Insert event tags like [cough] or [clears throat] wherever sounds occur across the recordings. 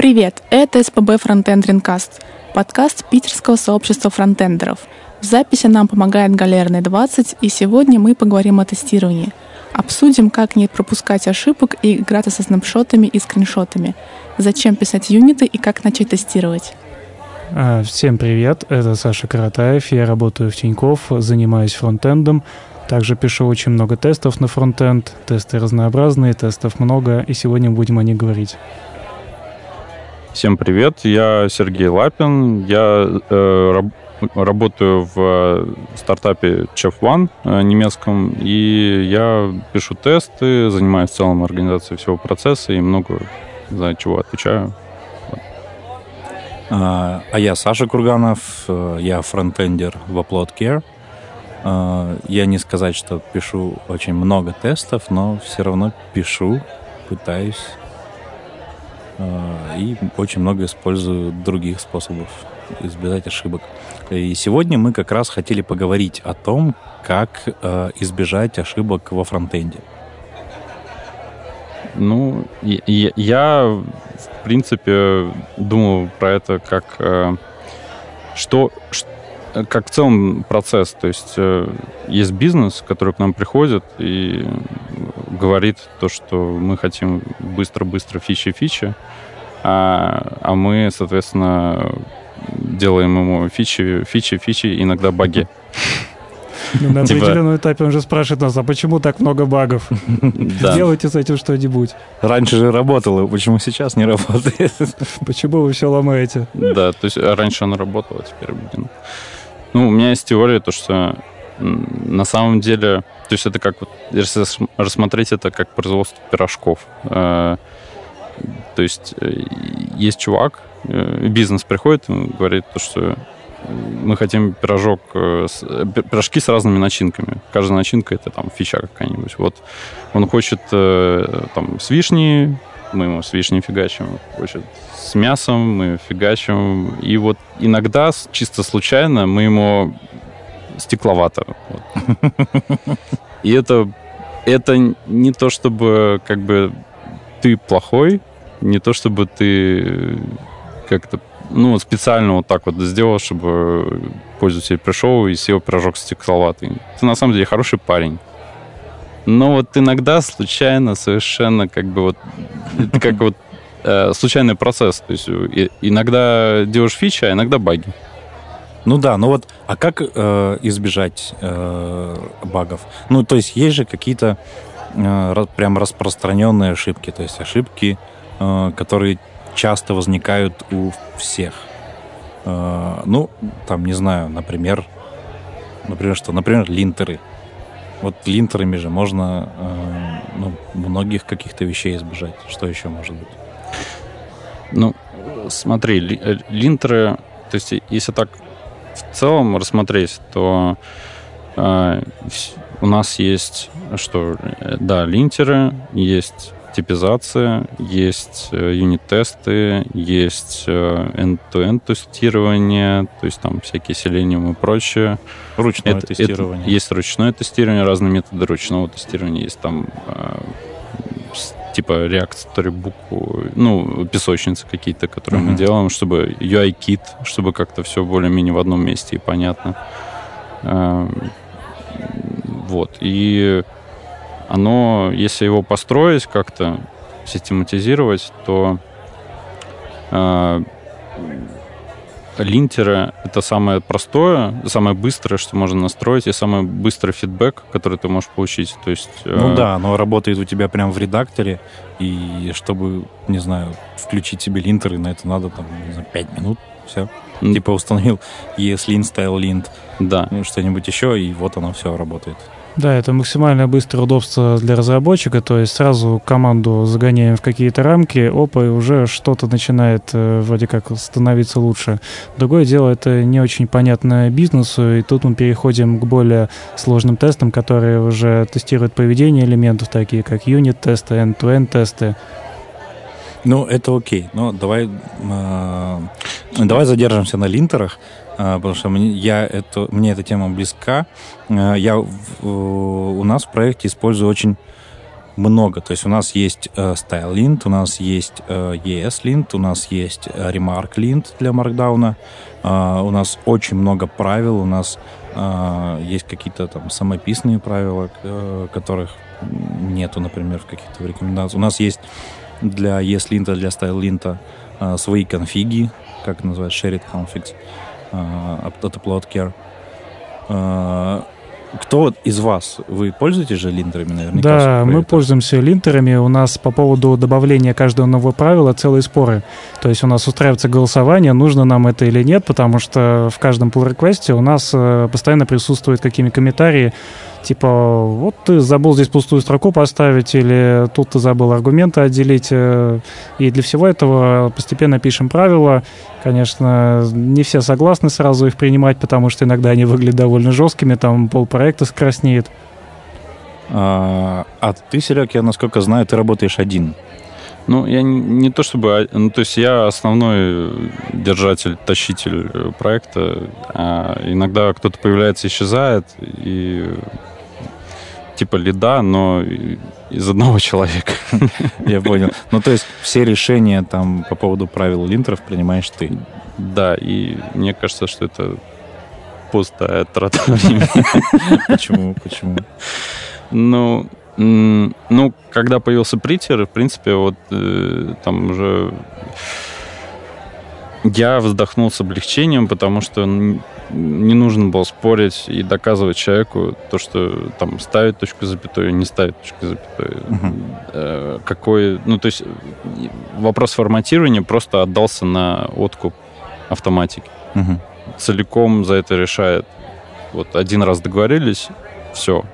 Привет, это СПБ Frontend Ринкаст, подкаст питерского сообщества фронтендеров. В записи нам помогает Галерный 20, и сегодня мы поговорим о тестировании. Обсудим, как не пропускать ошибок и играться со снапшотами и скриншотами. Зачем писать юниты и как начать тестировать. А, всем привет, это Саша Каратаев, я работаю в Тинькофф, занимаюсь фронтендом, также пишу очень много тестов на фронтенд, тесты разнообразные, тестов много, и сегодня будем о них говорить. Всем привет, я Сергей Лапин, я э, раб, работаю в стартапе Chef One э, немецком, и я пишу тесты, занимаюсь в целом организацией всего процесса и много за чего отвечаю. А, а я Саша Курганов, э, я фронтендер в Upload Care. А, я не сказать, что пишу очень много тестов, но все равно пишу, пытаюсь. А, и очень много использую других способов избежать ошибок. И сегодня мы как раз хотели поговорить о том, как э, избежать ошибок во фронтенде. Ну, я, в принципе думал про это как э, что, как в целом процесс. То есть э, есть бизнес, который к нам приходит и говорит то, что мы хотим быстро-быстро фичи-фичи, а, а мы, соответственно, делаем ему фичи, фичи, фичи, иногда баги. Ну, на [laughs] типа... определенном этапе он же спрашивает нас, а почему так много багов? [laughs] Да. Делайте с этим что-нибудь. Раньше же работало, почему сейчас не работает? [laughs] Почему вы все ломаете? Да, то есть раньше оно работало, теперь, блин. Ну, у меня есть теория, то, что на самом деле, то есть это как, вот, если рассмотреть это как производство пирожков. Э, то есть э, есть чувак, э, бизнес приходит и говорит, то, что мы хотим пирожок, пирожки с разными начинками. Каждая начинка это там фича какая-нибудь. Вот он хочет там с вишней, мы ему с вишней фигачим. Хочет с мясом, мы фигачим. И вот иногда, чисто случайно, мы ему стекловато. Вот. [laughs] И это, это не то, чтобы как бы ты плохой, не то, чтобы ты как-то ну, специально вот так вот сделал, чтобы пользователь пришел и съел пирожок стекловатый. Ты на самом деле хороший парень. Но вот иногда случайно совершенно как бы вот как вот э, случайный процесс. То есть иногда делаешь фичи, а иногда баги. Ну да, ну вот, а как э, избежать э, багов? Ну, то есть есть же какие-то э, прям распространенные ошибки, то есть ошибки, э, которые часто возникают у всех. Э, ну, там, не знаю, например, например, что? Например, линтеры. Вот линтерами же можно э, ну, многих каких-то вещей избежать. Что еще может быть? Ну, смотри, э, линтеры, то есть если так в целом рассмотреть, то э, у нас есть, что, э, да, линтеры, есть типизация, есть э, юнит-тесты, есть э, end-to-end тестирование, то есть там всякие Selenium и прочее. Ручное это, тестирование. Это, есть ручное тестирование, разные методы ручного тестирования. Есть там э, типа React Storybook, ну, песочницы какие-то, которые uh-huh. мы делаем, чтобы UI-кит, чтобы как-то все более-менее в одном месте и понятно. Эм, вот. И оно, если его построить как-то, систематизировать, то э, линтеры — это самое простое, самое быстрое, что можно настроить, и самый быстрый фидбэк, который ты можешь получить. То есть, ну э... да, оно работает у тебя прямо в редакторе, и чтобы, не знаю, включить себе линтеры, на это надо там, не знаю, 5 минут, все. Типа установил ESLint, StyleLint, да. ну, что-нибудь еще, и вот оно все работает. Да, это максимально быстрое удобство для разработчика, то есть сразу команду загоняем в какие-то рамки, опа, и уже что-то начинает э, вроде как становиться лучше. Другое дело, это не очень понятно бизнесу, и тут мы переходим к более сложным тестам, которые уже тестируют поведение элементов, такие как юнит-тесты, end-to-end тесты. Ну, это окей. Но давай, э, давай задержимся на линтерах. А, потому что мне, я это, мне эта тема близка. А, я, у нас в проекте использую очень много. То есть у нас есть э, StyleLint, у нас есть э, ESLint, у нас есть э, RemarkLint для Markdown. Э, у нас очень много правил, у нас есть какие-то там самописные правила, э, которых нету, например, в каких-то рекомендациях. У нас есть для ESLint, для StyleLint э, свои конфиги, как называют, shared configs от Upload Care. Э, кто из вас, вы пользуетесь же линтерами наверняка? Да, мы пользуемся линтерами. У нас по поводу добавления каждого нового правила целые споры. То есть у нас устраивается голосование, нужно нам это или нет, потому что в каждом pull реквесте у нас э, постоянно присутствуют какими комментарии, типа, вот ты забыл здесь пустую строку поставить, или тут ты забыл аргументы отделить. Э, и для всего этого постепенно пишем правила. Конечно, не все согласны сразу их принимать, потому что иногда они выглядят довольно жесткими, там полпроекта скраснеет. А, а ты, Серег, я насколько знаю, ты работаешь один. Ну, я не, не то чтобы... Ну, то есть я основной держатель, тащитель проекта. А иногда кто-то появляется, исчезает, и типа лида, но из одного человека. Я понял. Ну, то есть все решения там по поводу правил линтеров принимаешь ты. Да, и мне кажется, что это пустая трата времени. Почему? Почему? Ну, ну, когда появился притер, в принципе, вот э, там уже я вздохнул с облегчением, потому что не нужно было спорить и доказывать человеку то, что там ставить точку запятой, не ставить точку запятой. Uh-huh. Какой, ну то есть вопрос форматирования просто отдался на откуп автоматики. Uh-huh. Целиком за это решает. Вот один раз договорились, все,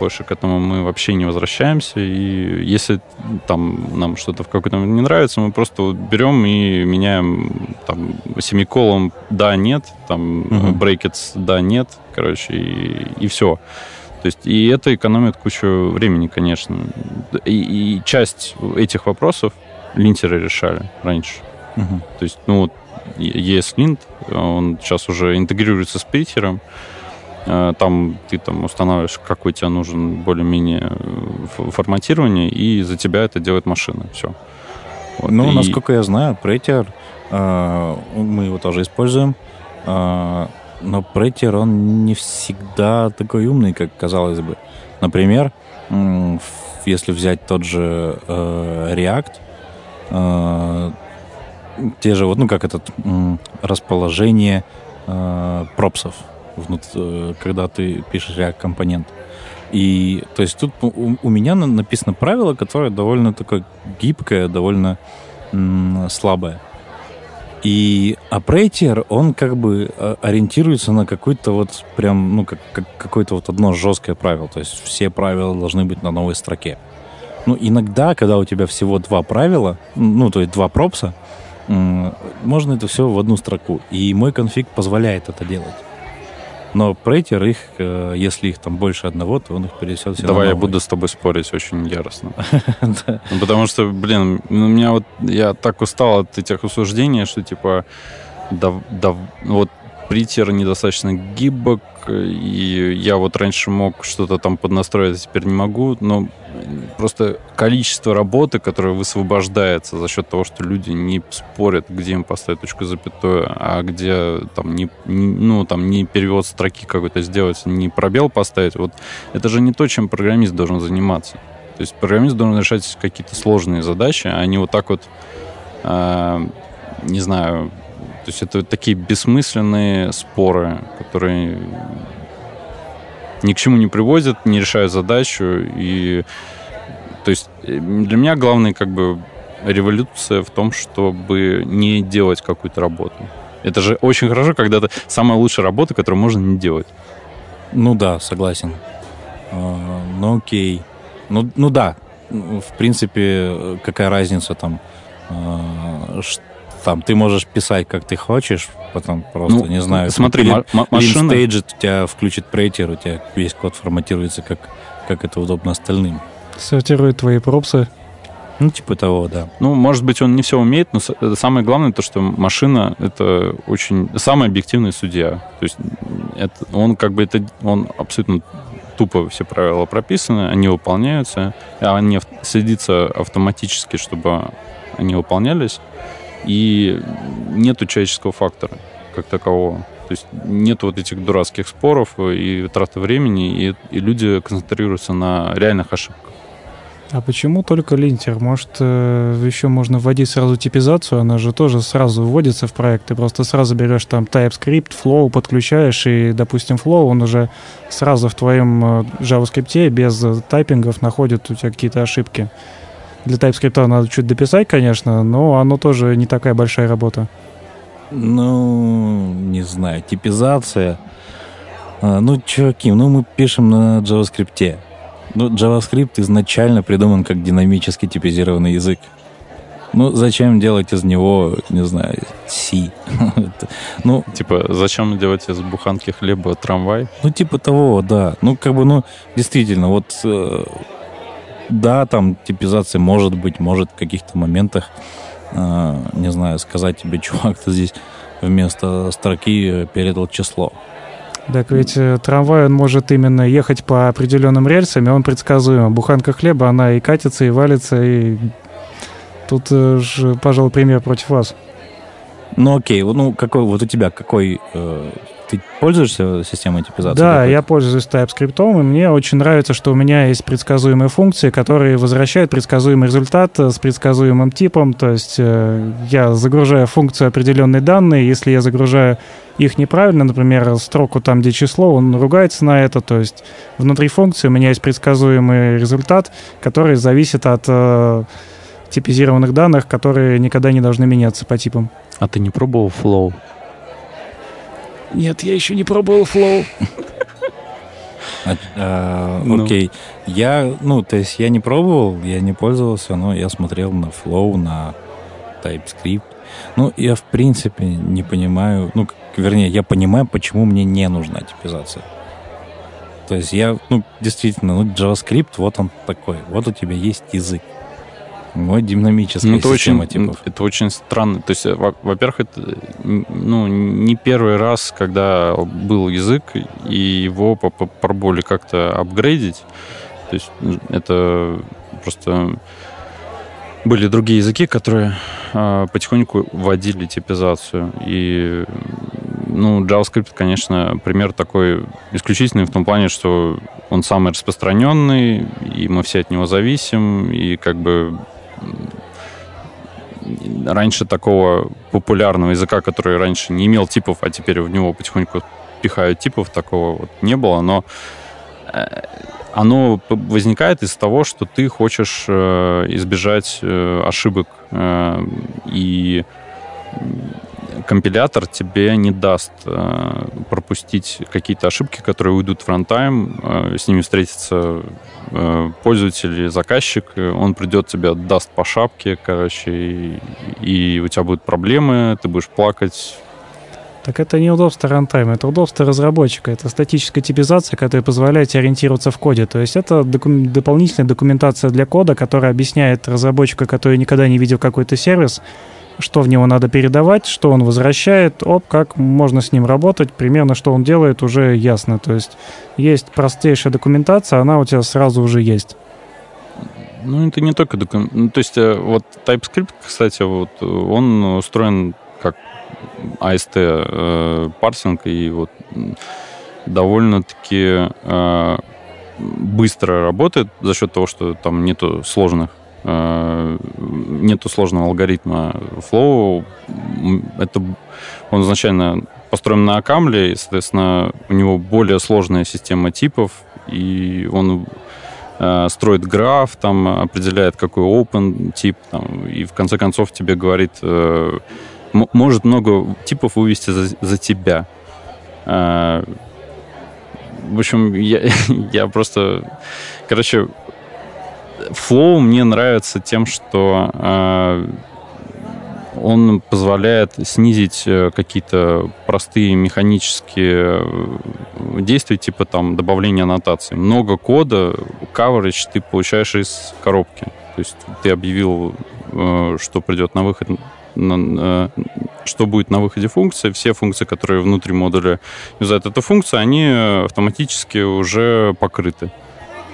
больше к этому мы вообще не возвращаемся. И если там нам что-то в какой-то момент не нравится, мы просто берем и меняем там семиколом да, нет, там uh-huh. брекетс да, нет, короче, и, и все. То есть, и это экономит кучу времени, конечно. И, и часть этих вопросов линтеры решали раньше. Uh-huh. То есть, ну вот, ESLint, он сейчас уже интегрируется с притером, Э, там ты там устанавливаешь, какой тебе нужен более-менее э, форматирование, и за тебя это делает машина. Все. Ну, и... насколько я знаю, Prettier, э, мы его тоже используем, э, но Prettier, он не всегда такой умный, как казалось бы. Например, э, если взять тот же э, React, э, те же вот, ну, как этот э, расположение э, пропсов, Э, когда ты пишешь React-компонент. И, то есть, тут у, меня написано правило, которое довольно такое гибкое, довольно слабое. И Operator, он как бы э, ориентируется на какой-то вот прям, ну, как, как какое-то вот одно жесткое правило. То есть все правила должны быть на новой строке. Ну, иногда, когда у тебя всего два правила, ну, то есть два пропса, можно это все в одну строку. И мой конфиг позволяет это делать. Но прейтер их, э, если их там больше одного, то он их перенесет все Давай я буду с тобой спорить очень яростно. [laughs] Ну, потому что, блин, у меня вот, я так устал от этих осуждений, что типа, да, да, вот притер недостаточно гибок, и я вот раньше мог что-то там поднастроить, а теперь не могу, но просто количество работы, которое высвобождается за счет того, что люди не спорят, где им поставить точку запятой, а где там не, ну, там не перевод строки какой-то сделать, не пробел поставить, вот это же не то, чем программист должен заниматься. То есть программист должен решать какие-то сложные задачи, а не вот так вот, э, не знаю, то есть это такие бессмысленные споры, которые ни к чему не приводят, не решают задачу. И, то есть э, для меня главная как бы революция в том, чтобы не делать какую-то работу. Это же очень хорошо, когда это самая лучшая работа, которую можно не делать. Ну да, согласен. А, ну окей. Ну, ну да, в принципе, какая разница там, а, там ты можешь писать, как ты хочешь, потом просто, ну, не знаю, смотри, ма- машина... Stage у тебя включит прейтер, у тебя весь код форматируется, как, как это удобно остальным. Сортирует твои пропсы. Ну, типа того, да. Ну, может быть, он не все умеет, но самое главное то, что машина — это очень... Самый объективный судья. То есть это, он как бы это... Он абсолютно тупо все правила прописаны, они выполняются, а они следится автоматически, чтобы они выполнялись, и нету человеческого фактора как такового. То есть нет вот этих дурацких споров и траты времени, и, и люди концентрируются на реальных ошибках. А почему только линтер? Может, э, еще можно вводить сразу типизацию? Она же тоже сразу вводится в проект. Ты просто сразу берешь там TypeScript, Flow, подключаешь, и, допустим, Flow, он уже сразу в твоем э, JavaScript без тайпингов находит у тебя какие-то ошибки. Для TypeScript надо чуть дописать, конечно, но оно тоже не такая большая работа. Ну, не знаю, типизация. А, ну, чуваки, ну мы пишем на JavaScript. Ну, JavaScript изначально придуман как динамически типизированный язык. Ну, зачем делать из него, не знаю, C? [laughs] ну, типа, зачем делать из буханки хлеба трамвай? Ну, типа того, да. Ну, как бы, ну, действительно, вот, э, да, там типизация может быть, может в каких-то моментах, э, не знаю, сказать тебе, [laughs] чувак, ты здесь вместо строки передал число. Так ведь э, трамвай, он может именно ехать по определенным рельсам, и он предсказуем. Буханка хлеба, она и катится, и валится, и тут, э, пожалуй, пример против вас. Ну окей, ну какой вот у тебя какой э, ты пользуешься системой типизации? Да, я пользуюсь TypeScript, и мне очень нравится, что у меня есть предсказуемые функции, которые возвращают предсказуемый результат с предсказуемым типом. То есть э, я загружаю функцию определенные данные, если я загружаю их неправильно, например, строку там, где число, он ругается на это. То есть внутри функции у меня есть предсказуемый результат, который зависит от э, типизированных данных, которые никогда не должны меняться по типам. А ты не пробовал Flow? Нет, я еще не пробовал Flow. А, а, ну. Окей. Я, ну, то есть я не пробовал, я не пользовался, но я смотрел на Flow, на TypeScript. Ну, я, в принципе, не понимаю, ну, вернее, я понимаю, почему мне не нужна типизация. То есть я, ну, действительно, ну, JavaScript, вот он такой. Вот у тебя есть язык. Мой динамическая ну, это система очень, типов. Это очень странно. То есть, во-первых, это ну, не первый раз, когда был язык, и его пробовали как-то апгрейдить. То есть это просто были другие языки, которые э, потихоньку вводили типизацию. И ну, JavaScript, конечно, пример такой исключительный в том плане, что он самый распространенный, и мы все от него зависим, и как бы раньше такого популярного языка, который раньше не имел типов, а теперь в него потихоньку пихают типов, такого вот не было, но э, оно возникает из того, что ты хочешь э, избежать э, ошибок и компилятор тебе не даст э, пропустить какие-то ошибки, которые уйдут в рантайм, э, с ними встретится э, пользователь заказчик, он придет, тебе даст по шапке, короче, и, и у тебя будут проблемы, ты будешь плакать, так это не удобство рантайма, это удобство разработчика. Это статическая типизация, которая позволяет ориентироваться в коде. То есть это докум- дополнительная документация для кода, которая объясняет разработчику, который никогда не видел какой-то сервис, что в него надо передавать, что он возвращает, оп, как можно с ним работать, примерно что он делает, уже ясно. То есть есть простейшая документация, она у тебя сразу уже есть. Ну, это не только документ. Ну, то есть э, вот TypeScript, кстати, вот он устроен как AST э, парсинг, и вот довольно-таки э, быстро работает за счет того, что там нету сложных Э, нету сложного алгоритма Flow. Это он изначально построен на Акамле, и, соответственно, у него более сложная система типов, и он э, строит граф, там определяет, какой open тип, там, и в конце концов тебе говорит, э, может много типов вывести за, за тебя. Э, в общем, я, [laughs] я просто... Короче, Flow мне нравится тем, что э, он позволяет снизить э, какие-то простые механические э, действия, типа там добавления аннотаций. Много кода, coverage ты получаешь из коробки. То есть ты объявил, что придет на выход что будет на выходе функции. Все функции, которые внутри модуля юзают эту функцию, они автоматически уже покрыты.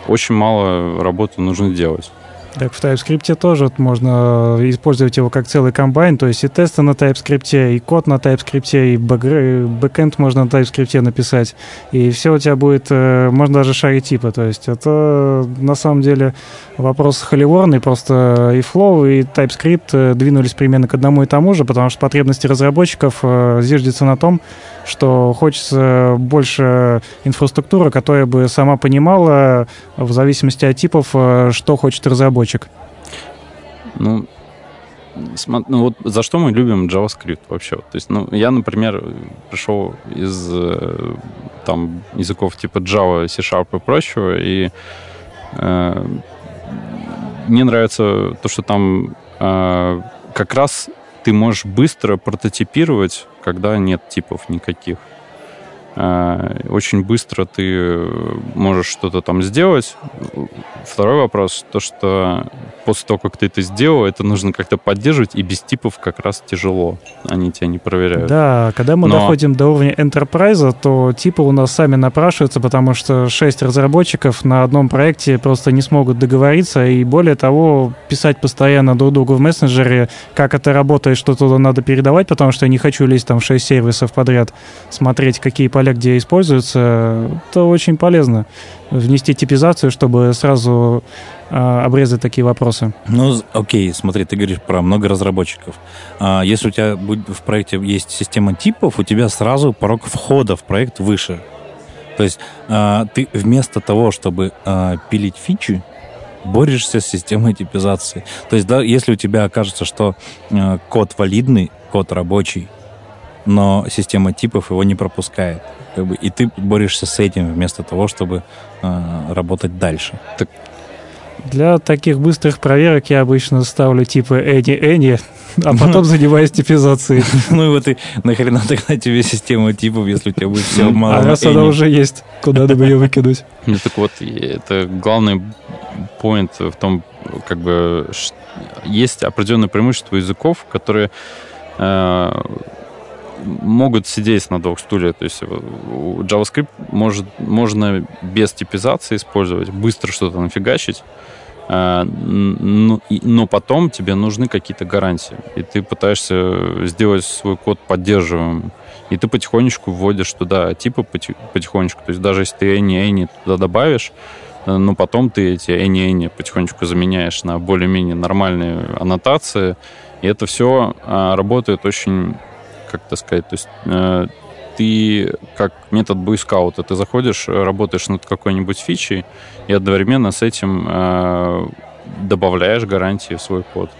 Очень мало работы нужно делать. Так в TypeScript тоже можно использовать его как целый комбайн, то есть и тесты на TypeScript, и код на TypeScript, и бэкэнд можно на TypeScript написать, и все у тебя будет, э, можно даже шарить типа, то есть это на самом деле вопрос холиворный, просто и Flow, и TypeScript э, двинулись примерно к одному и тому же, потому что потребности разработчиков э, зиждется на том, что хочется больше инфраструктуры, которая бы сама понимала в зависимости от типов, что хочет разработчик разработчик? Ну, ну вот за что мы любим JavaScript вообще? То есть, ну, я, например, пришел из э, там языков типа Java, C-Sharp и прочего, и э, мне нравится то, что там э, как раз ты можешь быстро прототипировать, когда нет типов никаких. Э, очень быстро ты можешь что-то там сделать. Второй вопрос, то, что после того, как ты это сделал, это нужно как-то поддерживать, и без типов как раз тяжело. Они тебя не проверяют. Да, когда мы Но... доходим до уровня Enterprise, то типы у нас сами напрашиваются, потому что шесть разработчиков на одном проекте просто не смогут договориться, и более того, писать постоянно друг другу в мессенджере, как это работает, что туда надо передавать, потому что я не хочу лезть там в шесть сервисов подряд, смотреть, какие поля где используются, это очень полезно. Внести типизацию, чтобы сразу э, обрезать такие вопросы. Ну, окей, смотри, ты говоришь про много разработчиков. А если у тебя в проекте есть система типов, у тебя сразу порог входа в проект выше. То есть э, ты вместо того, чтобы э, пилить фичи, борешься с системой типизации. То есть, да, если у тебя окажется, что э, код валидный, код рабочий, но система типов его не пропускает. Как бы, и ты борешься с этим вместо того, чтобы э, работать дальше. Так... Для таких быстрых проверок я обычно ставлю типы Эни Эни, а потом занимаюсь типизацией. [laughs] Ну и вот и нахрена тогда тебе система типов, если у тебя будет все мало. А раз она уже есть, куда бы ее выкинуть? [laughs] Ну так вот, это главный поинт в том, как бы есть определенное преимущество языков, которые э, могут сидеть на двух стульях. То есть э, JavaScript может, можно без типизации использовать, быстро что-то нафигачить, э, но потом тебе нужны какие-то гарантии. И ты пытаешься сделать свой код поддерживаемым. И ты потихонечку вводишь туда типы потихонечку. То есть даже если ты any, any туда добавишь, э, но потом ты эти any, any потихонечку заменяешь на более-менее нормальные аннотации. И это все работает очень как это сказать, то есть э, ты как метод бойскаута, ты заходишь, работаешь над какой-нибудь фичей и одновременно с этим э, добавляешь гарантии в свой код.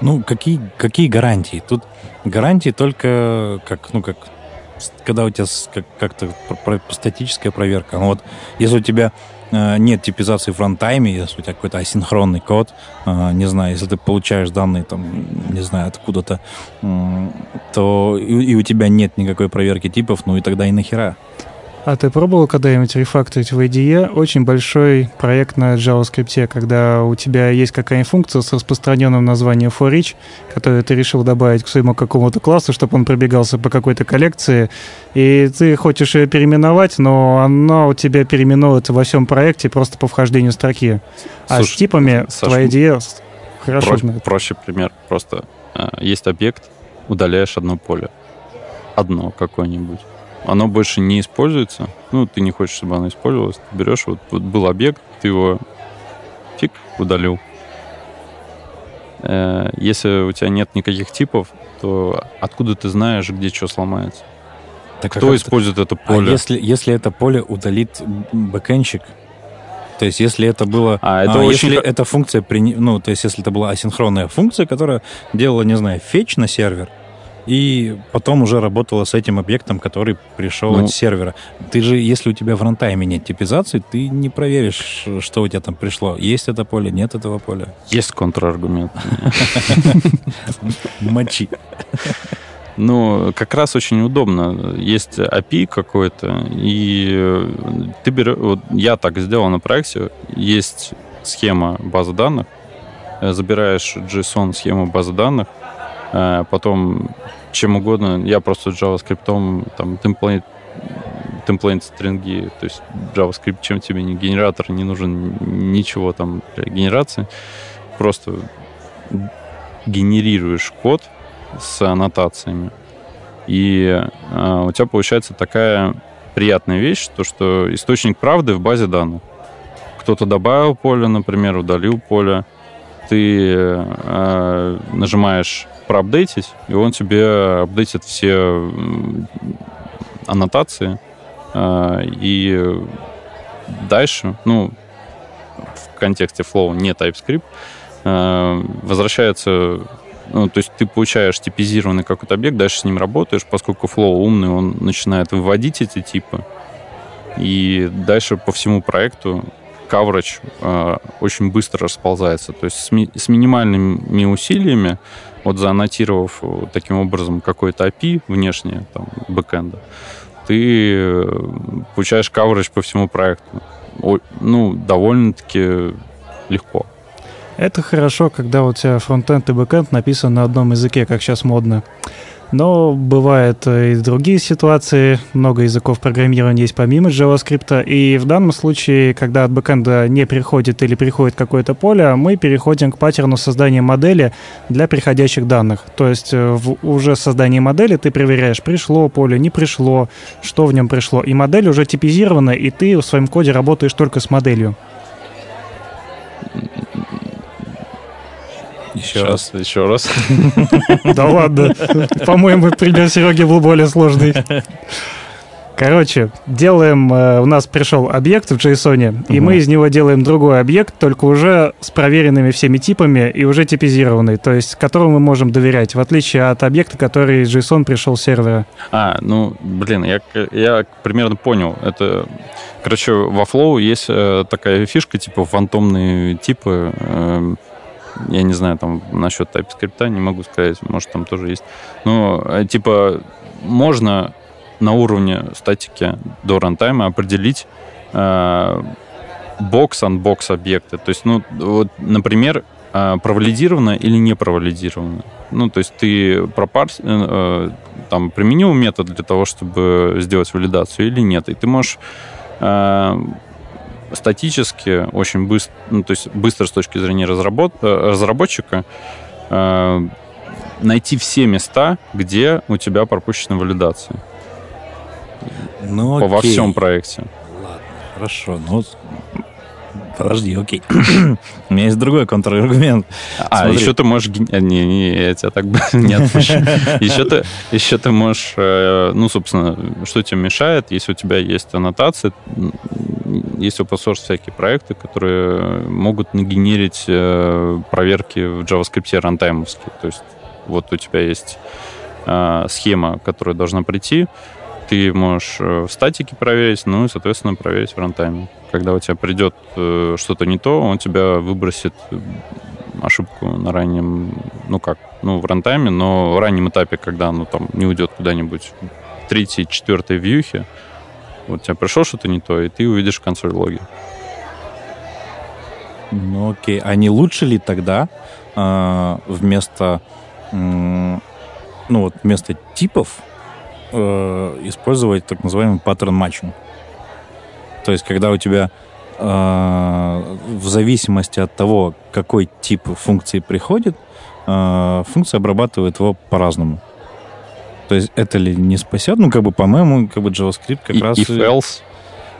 Ну, какие, какие гарантии? Тут гарантии только как, ну, как когда у тебя как, как-то статическая проверка. Ну, вот если у тебя нет типизации в рантайме, если у тебя какой-то асинхронный код, э, не знаю, если ты получаешь данные там, не знаю, откуда-то, то и, и у тебя нет никакой проверки типов, ну и тогда и нахера. А ты пробовал когда-нибудь рефакторить в IDE очень большой проект на JavaScript, когда у тебя есть какая-нибудь функция с распространенным названием for each, которую ты решил добавить к своему какому-то классу, чтобы он пробегался по какой-то коллекции, и ты хочешь ее переименовать, но она у тебя переименуется во всем проекте просто по вхождению строки. А Слушай, с типами Саш, твоя IDE хорошо про- знает. Проще пример. Просто э, есть объект, удаляешь одно поле. Одно какое-нибудь оно больше не используется, ну, ты не хочешь, чтобы оно использовалось, ты берешь, вот, вот был объект, ты его фиг удалил. Э, если у тебя нет никаких типов, то откуда ты знаешь, где что сломается? Так, а Кто использует это, это поле? А если, если это поле удалит бэкэнщик, то есть, если это было, а, это а, очень... если эта функция, при... ну, то есть, если это была асинхронная функция, которая делала, не знаю, фетч на сервер, и потом уже работала с этим объектом, который пришел ну, от сервера. Ты же, если у тебя в рантайме нет типизации, ты не проверишь, что у тебя там пришло. Есть это поле, нет этого поля. Есть контраргумент. [laughs] Мочи. Ну, как раз очень удобно. Есть API какой-то, и ты берешь... Вот я так сделал на проекте. Есть схема базы данных, забираешь JSON схему базы данных, э, потом чем угодно. Я просто JavaScript, там, template, template стринги, то есть JavaScript, чем тебе не генератор, не нужен ничего там для генерации. Просто генерируешь код с аннотациями. И э, у тебя получается такая приятная вещь, то что источник правды в базе данных. Кто-то добавил поле, например, удалил поле. Ты э, нажимаешь проапдейтить, и он тебе апдейтит все аннотации. Э, и дальше, ну, в контексте Flow не TypeScript, э, возвращается ну, то есть ты получаешь типизированный какой-то объект, дальше с ним работаешь, поскольку Flow умный, он начинает выводить эти типы, и дальше по всему проекту coverage э, очень быстро расползается. То есть с, ми- с минимальными усилиями, вот зааннотировав э, таким образом какой-то API внешнее, там, бэкэнда, ты э, получаешь coverage по всему проекту. О, ну, довольно-таки легко. Это хорошо, когда у тебя фронтенд и бэкенд написан на одном языке, как сейчас модно. Но бывают и другие ситуации, много языков программирования есть помимо JavaScript, и в данном случае, когда от бэкэнда не приходит или приходит какое-то поле, мы переходим к паттерну создания модели для приходящих данных. То есть э, в уже создании модели ты проверяешь, пришло поле, не пришло, что в нем пришло, и модель уже типизирована, и ты в своем коде работаешь только с моделью. Еще раз. Еще раз. [laughs] Да ладно. По-моему, пример Сереги был более сложный. Короче, делаем, э, у нас пришел объект в JSON, и мы из него делаем другой объект, только уже с проверенными всеми типами и уже типизированный, то есть которому мы можем доверять, в отличие от объекта, который из JSON пришел с сервера. А, ну, блин, я, я примерно понял. Это, короче, во Flow есть э, такая фишка, типа фантомные типы, э, я не знаю, там, насчет TypeScript не могу сказать, может, там тоже есть. Но, э, типа, можно на уровне статики до рантайма определить э, box-unbox объекты. То есть, ну, вот, например, э, провалидировано или не провалидировано. Ну, то есть ты пропарс, э, э, там, применил метод для того, чтобы сделать валидацию или нет. И ты можешь э, статически очень быстро, ну, то есть быстро с точки зрения разработ, э, разработчика э, найти все места, где у тебя пропущена валидация. Ну, окей. Во всем проекте. Ладно, хорошо. Ну, Подожди, окей. [clears throat] У меня есть другой контраргумент. А, Смотри. еще ты можешь... Не, не, я тебя так [laughs] не отпущу. [laughs] Еще ты, еще ты можешь... Э, ну, собственно, что тебе мешает, если у тебя есть аннотация, есть open source всякие проекты, которые могут нагенерить э, проверки в JavaScript рантаймовские. То есть вот у тебя есть э, схема, которая должна прийти, ты можешь в статике проверить, ну и, соответственно, проверить в рантайме когда у тебя придет э, что-то не то, он тебя выбросит ошибку на раннем, ну как, ну в рантайме, но в раннем этапе, когда оно там не уйдет куда-нибудь третьей, четвертой вьюхе, вот у тебя пришло что-то не то, и ты увидишь console log и. Ну окей, а не лучше ли тогда э, вместо, э, ну вот вместо типов э, использовать так называемый pattern matching? То есть, когда у тебя э, в зависимости от того, какой тип функции приходит, э, функция обрабатывает его по-разному. То есть это ли не спасет? Ну, как бы, по-моему, как бы JavaScript как и, раз... If else?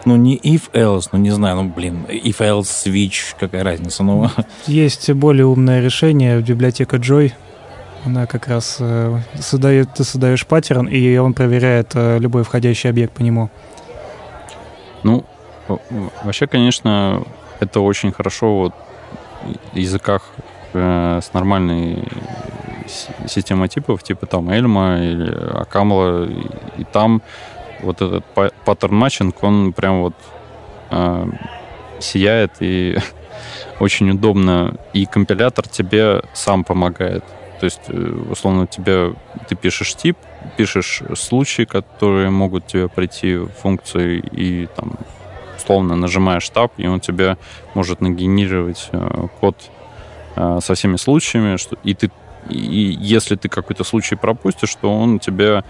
Ну, не if else, ну, не знаю, ну, блин, if else switch, какая разница, ну... Есть более умное решение, библиотека Joy, она как раз э, создает, ты создаешь паттерн, и он проверяет э, любой входящий объект по нему. Ну, Вообще, конечно, это очень хорошо вот в языках э, с нормальной системой типов, типа там Эльма или Акамла, и, и там вот этот паттерн матчинг, он прям вот э, сияет и [laughs] очень удобно. И компилятор тебе сам помогает. То есть, э, условно, тебе ты пишешь тип, пишешь случаи, которые могут тебе прийти в функции, и там условно нажимаешь Tab, и он тебе может нагенерировать э, код э, со всеми случаями, что, и ты и если ты какой-то случай пропустишь, то он тебе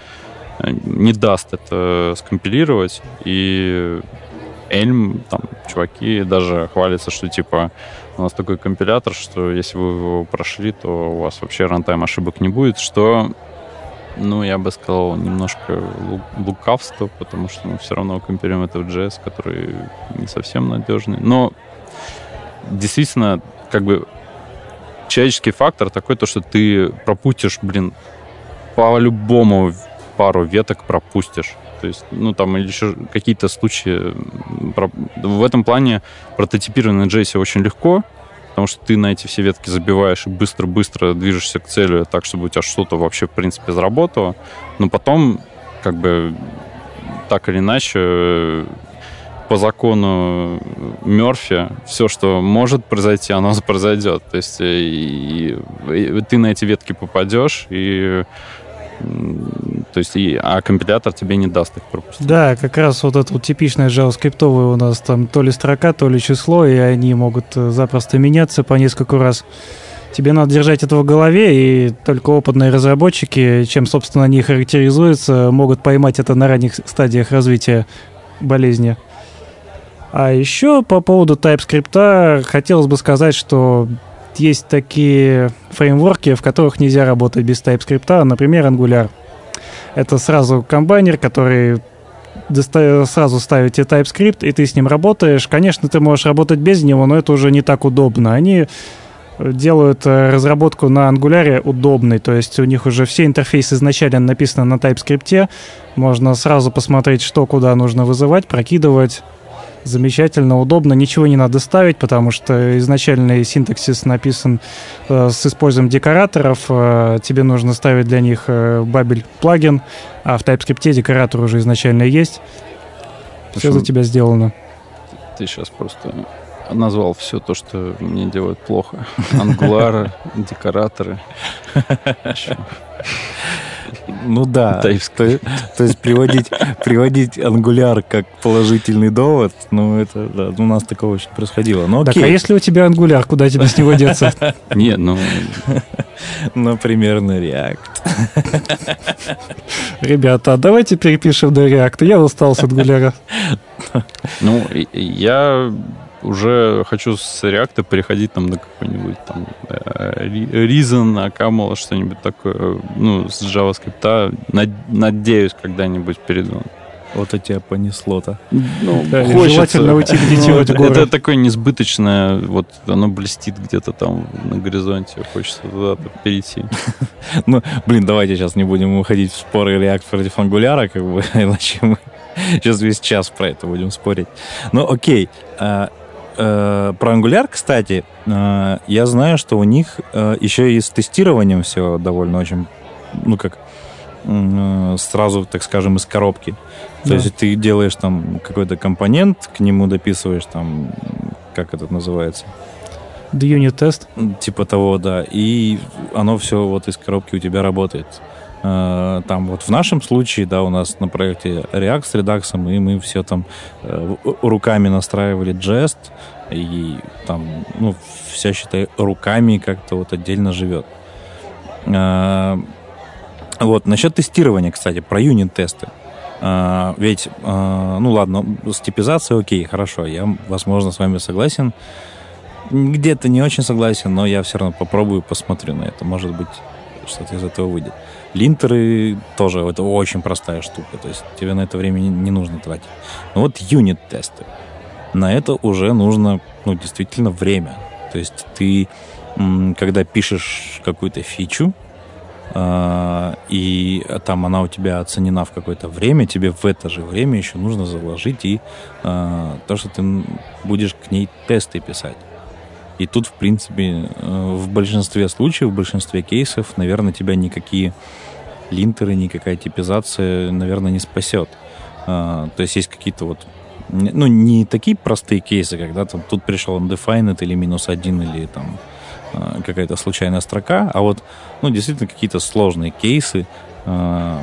не даст это скомпилировать. И Эльм, там, чуваки даже хвалятся, что, типа, у нас такой компилятор, что если вы его прошли, то у вас вообще рантайм ошибок не будет, что, ну, я бы сказал, немножко лукавство, потому что мы все равно компилируем это в JS, который не совсем надежный. Но действительно, как бы человеческий фактор такой, то, что ты пропустишь, блин, по-любому пару веток пропустишь. То есть, ну, там или еще какие-то случаи. В этом плане прототипирование JS очень легко, потому что ты на эти все ветки забиваешь и быстро-быстро движешься к цели так, чтобы у тебя что-то вообще, в принципе, заработало. Но потом, как бы, так или иначе, по закону Мерфи все, что может произойти, оно [laughs] произойдет. То есть э, и, и, и ты на эти ветки попадешь, и то есть, и, а компилятор тебе не даст их пропустить. Да, как раз вот это вот типичное JavaScript у нас там то ли строка, то ли число, и они могут э, запросто меняться по несколько раз. Тебе надо держать это в голове, и только опытные разработчики, чем, собственно, они характеризуются, могут поймать это на ранних стадиях развития болезни. А еще по поводу TypeScript хотелось бы сказать, что есть такие фреймворки, в которых нельзя работать без TypeScript, например, Angular. Это сразу комбайнер, который сразу ставит тебе TypeScript, и ты с ним работаешь. Конечно, ты можешь работать без него, но это уже не так удобно. Они делают э, разработку на Angular удобной, то есть у них уже все интерфейсы изначально написаны на TypeScript, можно сразу посмотреть, что куда нужно вызывать, прокидывать, замечательно, удобно, ничего не надо ставить, потому что изначальный синтаксис написан э, с использованием декораторов, э, тебе нужно ставить для них э, бабель плагин, а в TypeScript декоратор уже изначально есть. Все за тебя сделано. Ты сейчас просто назвал все то, что мне делают плохо. [laughs] Ангулары, декораторы. [laughs] Ну да. То, то есть приводить, приводить ангуляр как положительный довод, ну это да, у нас такого очень происходило. Но, так, а если у тебя ангуляр, куда тебе с него деться? [laughs] Нет, ну... Например, на React. Ребята, а давайте перепишем на React. Я устал с ангуляра. Ну, я уже хочу с React переходить там на какой-нибудь там э, Reason, Camel, что-нибудь такое, ну, с JavaScript. Надеюсь, когда-нибудь перейду. Вот это тебя понесло-то. Ну, да, хочется. Желательно где-нибудь ну, [laughs] Это такое несбыточное, вот оно блестит где-то там на горизонте, хочется туда перейти. [laughs] Ну, блин, давайте сейчас не будем уходить в споры React против Angular, как бы, [laughs] иначе мы сейчас весь час про это будем спорить. Ну, окей. Э, про Angular, кстати, э, я знаю, что у них э, еще и с тестированием все довольно очень, ну как, э, сразу, так скажем, из коробки. Да. То есть ты делаешь там какой-то компонент, к нему дописываешь там, как это называется? Unit test. Типа того, да. И оно все вот из коробки у тебя работает. Э, там вот в нашем случае, да, у нас на проекте React с Redux, и мы все там э, руками настраивали Jest, и там, ну, вся, считай, руками как-то вот отдельно живет. Э, вот, насчет тестирования, кстати, про юнит-тесты. Ведь, ну ладно, с типизацией окей, хорошо, я, возможно, с вами согласен. Где-то не очень согласен, но я все равно попробую, посмотрю на это. Может быть, что-то из этого выйдет. Линтеры тоже, это очень простая штука, то есть тебе на это время не нужно тратить. Но вот юнит-тесты, на это уже нужно, ну, действительно время. То есть ты, когда пишешь какую-то фичу, а, и там она у тебя оценена в какое-то время, тебе в это же время еще нужно заложить и а, то, что ты будешь к ней тесты писать. И тут, в принципе, э, в большинстве случаев, в большинстве кейсов, наверное, тебя никакие линтеры, никакая типизация, наверное, не спасет. А, то есть есть какие-то вот ну, не такие простые кейсы, когда там тут пришел undefined или минус один, или там а, какая-то случайная строка, а вот, ну, действительно, какие-то сложные кейсы, а,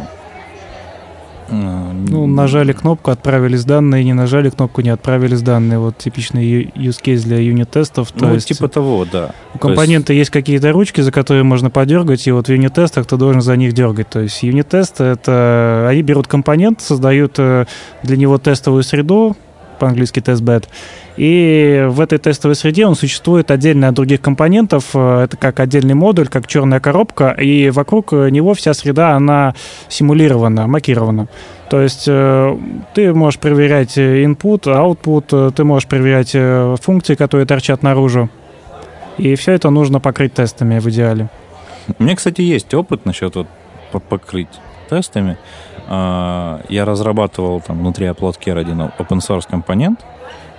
Ну, нажали кнопку, отправились данные, не нажали кнопку, не отправились данные. Вот типичный use case для юнит-тестов. Ну, есть, типа того, да. У компонента есть... есть какие-то ручки, за которые можно подергать, и вот в юнит-тестах ты должен за них дергать. То есть юнит-тесты — это... Они берут компонент, создают э, для него тестовую среду, по-английски testbed, и в этой тестовой среде он существует отдельно от других компонентов. Э, это как отдельный модуль, как черная коробка, и вокруг него вся среда, она симулирована, макирована. То есть э, ты можешь проверять input, output, э, ты можешь проверять функции, которые торчат наружу. И все это нужно покрыть тестами в идеале. У меня, кстати, есть опыт насчет вот покрыть тестами. А, я разрабатывал там внутри оплатки один open source компонент,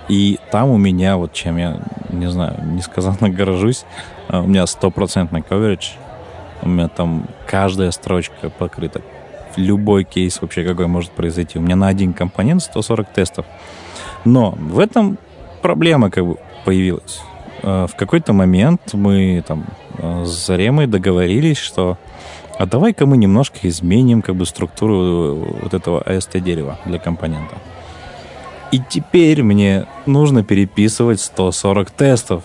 и там у меня, вот чем я, не знаю, несказанно [laughs] горжусь, а, у меня стопроцентный coverage. У меня там каждая строчка покрыта. Любой кейс вообще какой может произойти. У меня на один компонент 140 тестов. Но в этом проблема как бы появилась. А, в какой-то момент мы там с Заремой договорились, что а давай-ка мы немножко изменим как бы структуру вот этого AST дерева для компонента. И теперь мне нужно переписывать 140 тестов.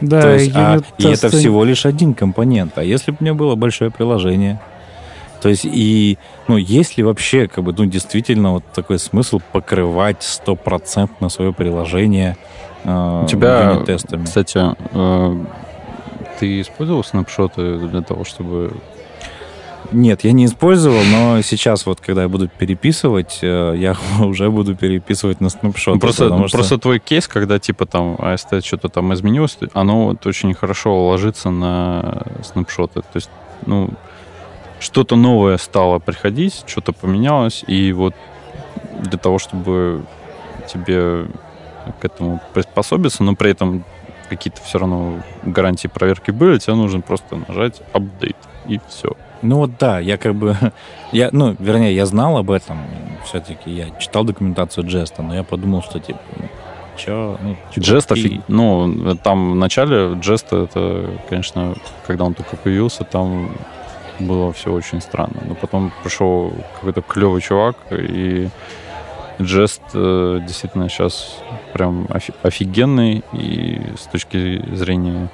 Да, То есть, а, и это всего лишь один компонент. А если бы у меня было большое приложение, то есть и, ну, есть ли вообще, как бы, ну, действительно вот такой смысл покрывать стопроцентно свое приложение э, у тебя, тестами? Кстати, э, ты использовал снапшоты для того, чтобы нет, я не использовал, но сейчас вот, когда я буду переписывать, э, я [laughs] уже буду переписывать на снапшоты. Ну, просто, что... просто твой кейс, когда типа там AST что-то там изменилось, оно вот очень хорошо ложится на снапшоты. То есть, ну, что-то новое стало приходить, что-то поменялось, и вот для того, чтобы тебе к этому приспособиться, но при этом какие-то все равно гарантии проверки были, тебе нужно просто нажать update, и все. Ну вот да, я как бы, [laughs] я, ну, вернее, я знал об этом, все-таки я читал документацию Джеста, но я подумал, что типа, ну, чё, ну, Джест офиг... Ну, там в начале Джеста, это, конечно, когда он только появился, там было все очень странно. Но потом пришел какой-то клевый чувак, и Джест э, действительно сейчас прям офигенный, и с точки зрения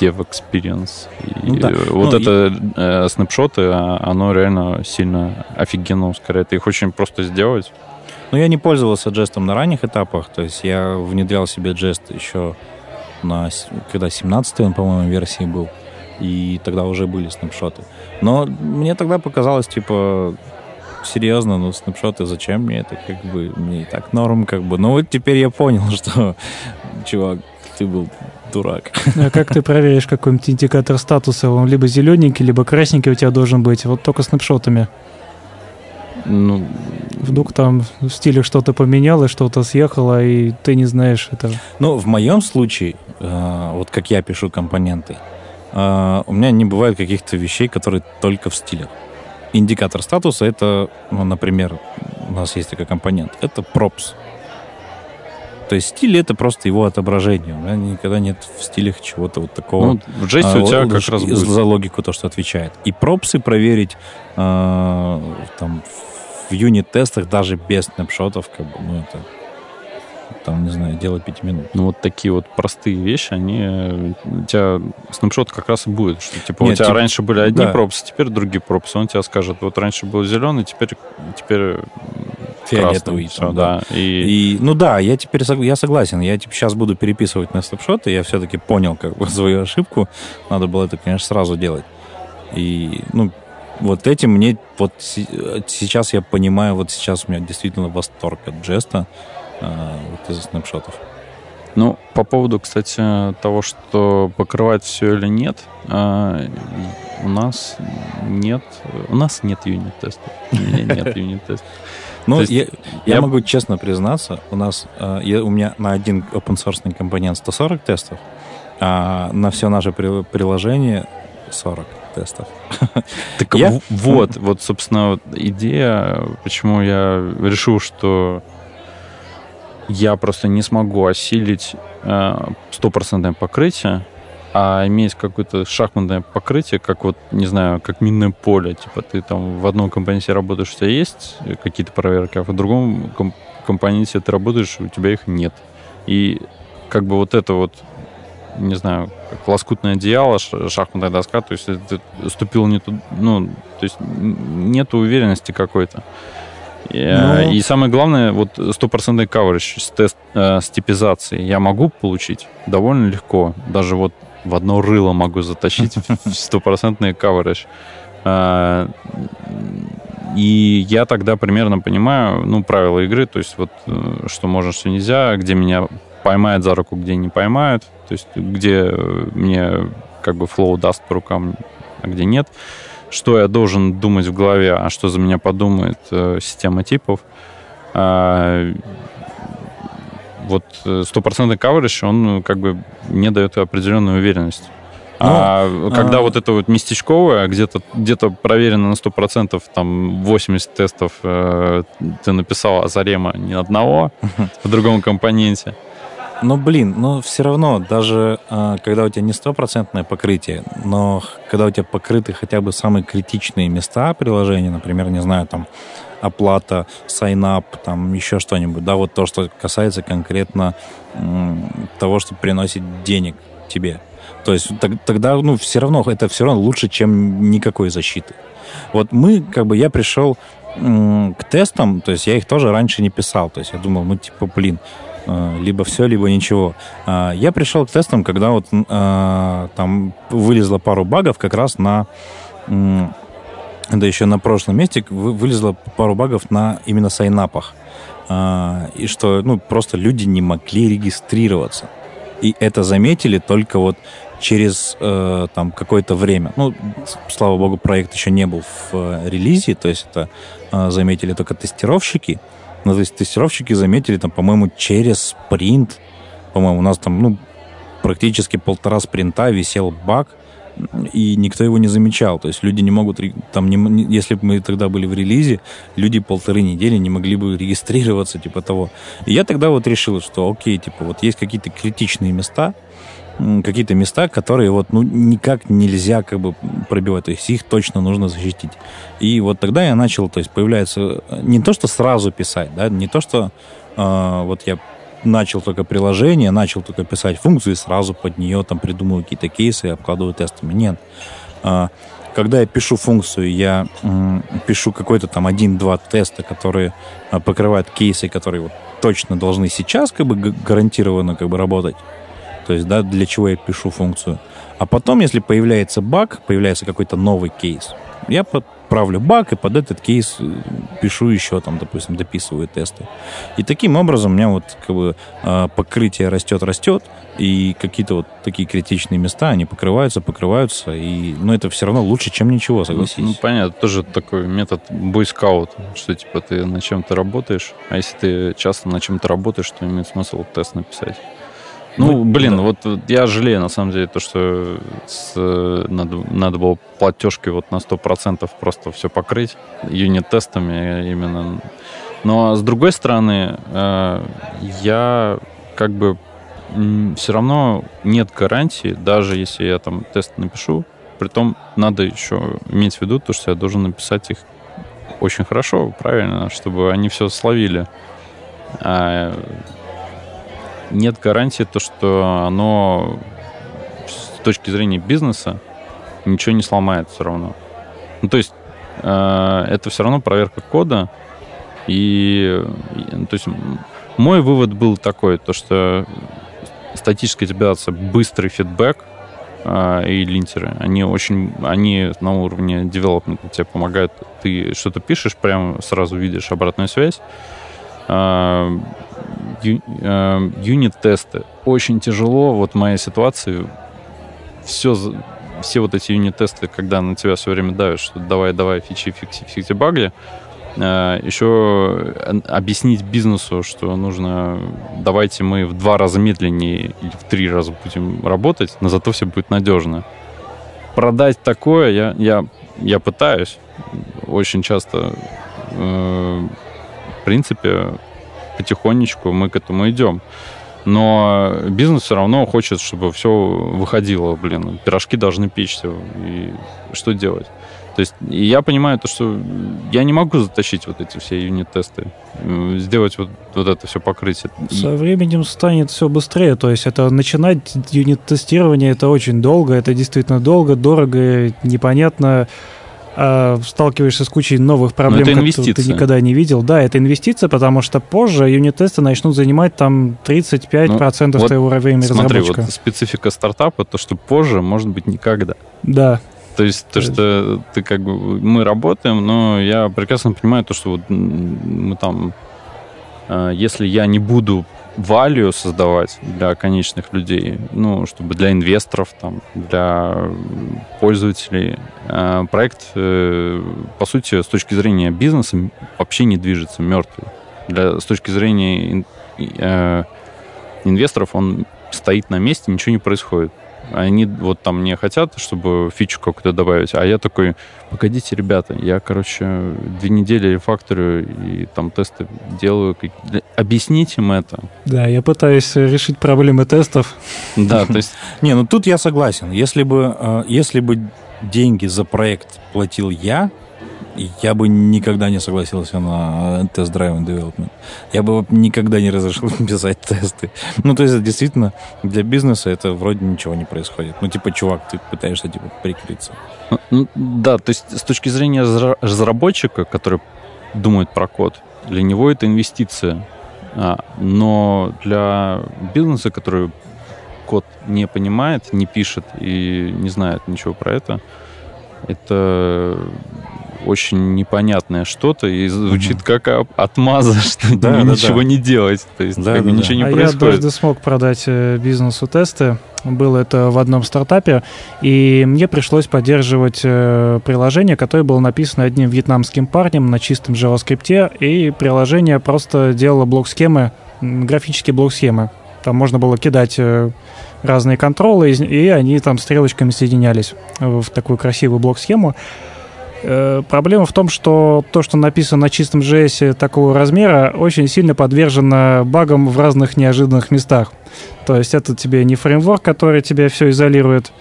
Dev Experience. И ну, да. Вот ну, это и... э, снапшоты, а, оно реально сильно офигенно ускоряет. Их очень просто сделать. Ну, я не пользовался джестом на ранних этапах, то есть я внедрял себе джест еще на, когда 17 он, по-моему, версии был, и тогда уже были снапшоты. Но мне тогда показалось, типа, серьезно, ну, снапшоты зачем мне это, как бы, мне и так норм, как бы. Ну, вот теперь я понял, [laughs] что, чувак, ты был дурак. А как ты проверишь какой-нибудь индикатор статуса? Он либо зелененький, либо красненький у тебя должен быть. Вот только снапшотами. Ну, Вдруг там в стиле что-то поменялось, что-то съехало, и ты не знаешь этого. Ну, в моем случае, э, вот как я пишу компоненты, э, у меня не бывает каких-то вещей, которые только в стилях. Индикатор статуса — это, ну, например, у нас есть такой компонент, это props. То есть стиль это просто его отображение. У меня никогда нет в стилях чего-то вот такого. Ну, в JS а, у тебя как раз будет. За логику то, что отвечает. И пропсы проверить а, там в юнит-тестах даже без снапшотов, как бы, ну, это там, не знаю, делать 5 минут. Ну, вот такие вот простые вещи, они... У тебя снапшот как раз и будет, что, типа, Нет, у тебя типа, раньше были одни да. пропсы, теперь другие пропсы. Он тебе скажет, вот раньше был зеленый, теперь, теперь фиолетовый. Все, там, да. И... и... Ну да, я теперь я согласен. Я типа, сейчас буду переписывать на снапшоты. Я все-таки понял как бы [laughs] свою ошибку. Надо было это, конечно, сразу делать. И, ну, вот этим мне вот сейчас я понимаю, вот сейчас у меня действительно восторг от джеста э, вот из снапшотов. Ну, по поводу, кстати, того, что покрывать все или нет, э, у нас нет, у нас нет юнит-тестов. У меня нет [laughs] юнит-тестов. Ну, есть, я, я, я могу честно признаться, у нас, э, я, у меня на один open source компонент 140 тестов, а на все наше при, приложение 40 тестов. [laughs] Так я... вот, вот, собственно, идея, почему я решил, что я просто не смогу осилить э, стопроцентное покрытие, а иметь какое-то шахматное покрытие, как вот, не знаю, как минное поле. Типа ты там в одном компоненте работаешь, у тебя есть какие-то проверки, а в другом комп- компоненте ты работаешь, у тебя их нет. И как бы вот это вот, не знаю, как лоскутное одеяло, шахматная доска, то есть ты ступил не туда, ну, то есть нет уверенности какой-то. Э, ну... И самое главное, вот стопроцентный coverage с, тест, э, с типизацией я могу получить довольно легко. Даже вот в одно рыло могу затащить [laughs] стопроцентный coverage. Э, и я тогда примерно понимаю, ну, правила игры, то есть вот э, что можно, что нельзя, где меня поймают за руку, где не поймают, то есть где мне как бы флоу даст по рукам, а где нет что я должен думать в голове, а что за меня подумает э, система типов. А, вот э, стопроцентный coverage, он э, как бы не дает определенную уверенность. Ну, а когда а... вот это вот местечковое, где-то где проверено на 100%, там 80 тестов э, ты написал, а Зарема ни одного в другом компоненте. Ну, блин, но все равно, даже э, когда у тебя не стопроцентное покрытие, но когда у тебя покрыты хотя бы самые критичные места приложения, например, не знаю, там, оплата, сайнап, там, еще что-нибудь, да, вот то, что касается конкретно того, что приносит денег тебе. То есть тогда, ну, все равно, это все равно лучше, чем никакой защиты. Вот мы, как бы, я пришел к тестам, то есть я их тоже раньше не писал, то есть я думал, ну, типа, блин, Э, либо все, либо ничего. А, я пришел к тестам, когда вот э, там вылезло пару багов как раз на да еще на прошлом месте вылезло пару багов на именно сайнапах. А, и что, ну, просто люди не могли регистрироваться. И это заметили только вот через э, там какое-то время. Ну, слава богу, проект еще не был в э, релизе, то есть это э, заметили только тестировщики. Ну, то есть тестировщики заметили, там, по-моему, через спринт, по-моему, у нас там, ну, практически полтора спринта висел баг, и никто его не замечал. То есть люди не могут, там, не, если бы мы тогда были в релизе, люди полторы недели не могли бы регистрироваться, типа того. И я тогда вот решил, что окей, типа, вот есть какие-то критичные места, какие-то места, которые вот ну никак нельзя как бы пробивать, то есть их точно нужно защитить. И вот тогда я начал, то есть появляется не то, что сразу писать, да, не то, что э, вот я начал только приложение, начал только писать функцию и сразу под нее там придумываю какие-то кейсы и обкладываю тестами. Нет. Э, когда я пишу функцию, я пишу какой-то там один-два теста, которые а, покрывают кейсы, которые вот точно должны сейчас как бы гарантированно как бы работать то есть, да, для чего я пишу функцию. А потом, если появляется баг, появляется какой-то новый кейс, я подправлю баг и под этот кейс э, пишу еще, там, допустим, дописываю тесты. И таким образом у меня вот как бы а, покрытие растет, растет, и какие-то вот такие критичные места, они покрываются, покрываются, и, ну, это все равно лучше, чем ничего, согласись. Ну, ну понятно, тоже такой метод бойскаут, что, типа, ты на чем-то работаешь, а если ты часто на чем-то работаешь, то имеет смысл тест написать. Ну, блин, да. вот я жалею, на самом деле, то, что с, надо, надо было платежкой вот на 100% просто все покрыть, юнит-тестами именно. Но, с другой стороны, э, я как бы все равно нет гарантии, даже если я там тест напишу, притом надо еще иметь в виду то, что я должен написать их очень хорошо, правильно, чтобы они все словили. А нет гарантии, то, что оно с точки зрения бизнеса ничего не сломает все равно. Ну, то есть э, это все равно проверка кода. И, и то есть мой вывод был такой, то что статическая тиберация, быстрый фидбэк э, и линтеры, они очень, они на уровне девелопмента тебе помогают. Ты что-то пишешь, прямо сразу видишь обратную связь. Э, Э, юнит-тесты. Очень тяжело, вот в моей ситуации, все, все вот эти юнит-тесты, когда на тебя все время давят, что давай, давай, фичи, фикси, фикси, баги, э, еще объяснить бизнесу, что нужно, давайте мы в два раза медленнее или в три раза будем работать, но зато все будет надежно. Продать такое я, я, я пытаюсь очень часто. Э, в принципе, потихонечку мы к этому идем. Но бизнес все равно хочет, чтобы все выходило, блин. Пирожки должны печься. И что делать? То есть я понимаю то, что я не могу затащить вот эти все юнит-тесты, сделать вот, вот это все покрытие. Со временем станет все быстрее. То есть это начинать юнит-тестирование это очень долго, это действительно долго, дорого, непонятно сталкиваешься с кучей новых проблем, которые ты никогда не видел. Да, это инвестиция, потому что позже юнит-тесты начнут занимать там 35% ну, вот твоего времени смотри, разработчика. вот специфика стартапа, то, что позже может быть никогда. Да. То есть то, что ты как бы мы работаем, но я прекрасно понимаю то, что вот мы там, а, если я не буду value создавать для конечных людей, ну, чтобы для инвесторов, там, для пользователей. А, проект, э, по сути, с точки зрения бизнеса вообще не движется, мертвый. Для, с точки зрения э, инвесторов он стоит на месте, ничего не происходит. Они вот там не хотят, чтобы фичу какую-то добавить, а я такой, погодите, ребята, я, короче, две недели рефакторю и там тесты делаю. Объясните им это. Да, я пытаюсь решить проблемы тестов. Да, то есть... [laughs] Не, ну тут я согласен. Если бы, э, если бы деньги за проект платил я, я бы никогда не согласился на тест-драйв development. Я бы никогда не разрешил [laughs] писать тесты. Ну, то есть, действительно, для бизнеса это вроде ничего не происходит. Ну, типа, чувак, ты пытаешься, типа, прикрыться. Ну, ну да, то есть, с точки зрения разработчика, который думает про код, для него это инвестиция. А, но для бизнеса, который код не понимает, не пишет и не знает ничего про это, это очень непонятное что-то и звучит угу. как отмаза, [laughs] что да, ничего да. не делать. То есть да, как да, ничего да. не а происходит. Я однажды смог продать э, бизнесу тесты. Было это в одном стартапе, и мне пришлось поддерживать э, приложение, которое было написано одним вьетнамским парнем на чистом JavaScript, и приложение просто делало блок-схемы, графические блок-схемы. Там можно было кидать э, разные контролы, и они там стрелочками соединялись в такую красивую блок-схему. Э, проблема в том, что то, что написано на чистом JS такого размера, очень сильно подвержено багам в разных неожиданных местах. То есть это тебе не фреймворк, который тебя все изолирует.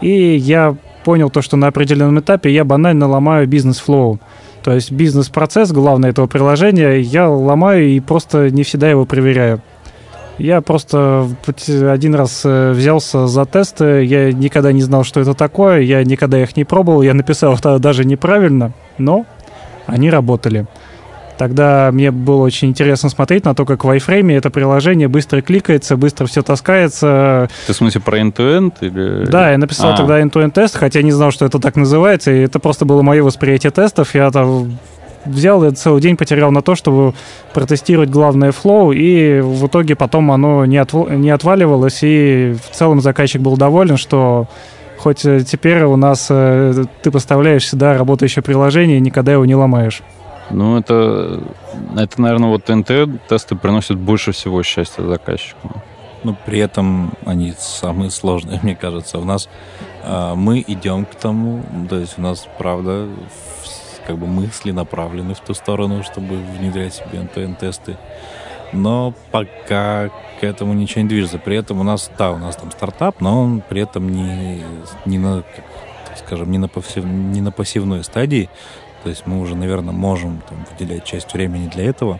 И я понял то, что на определенном этапе я банально ломаю бизнес-флоу. То есть бизнес-процесс, главное этого приложения, я ломаю и просто не всегда его проверяю. Я просто один раз э, взялся за тесты, я никогда не знал, что это такое, я никогда их не пробовал, я написал их даже неправильно, но они работали. Тогда мне было очень интересно смотреть на то, как в iFrame это приложение быстро кликается, быстро все таскается. Ты в смысле про end-to-end? Или... Да, я написал а. тогда end-to-end тест, хотя не знал, что это так называется, и это просто было мое восприятие тестов. Я там взял и целый день потерял на то, чтобы протестировать главное флоу, и в итоге потом оно не, отв... не отваливалось, и в целом заказчик был доволен, что хоть э, теперь у нас э, ты поставляешь сюда работающее приложение и никогда его не ломаешь. Ну, это, это наверное, вот НТ-тесты приносят больше всего счастья заказчику. Но при этом они самые сложные, [laughs] мне кажется. У нас э, мы идем к тому, то есть у нас, правда, как бы мысли направлены в ту сторону, чтобы внедрять себе НТН-тесты. Но пока к этому ничего не движется. При этом у нас, да, у нас там стартап, но он при этом не, не на, как, скажем, не на, пассив, не на пассивной стадии. То есть мы уже, наверное, можем там, выделять часть времени для этого.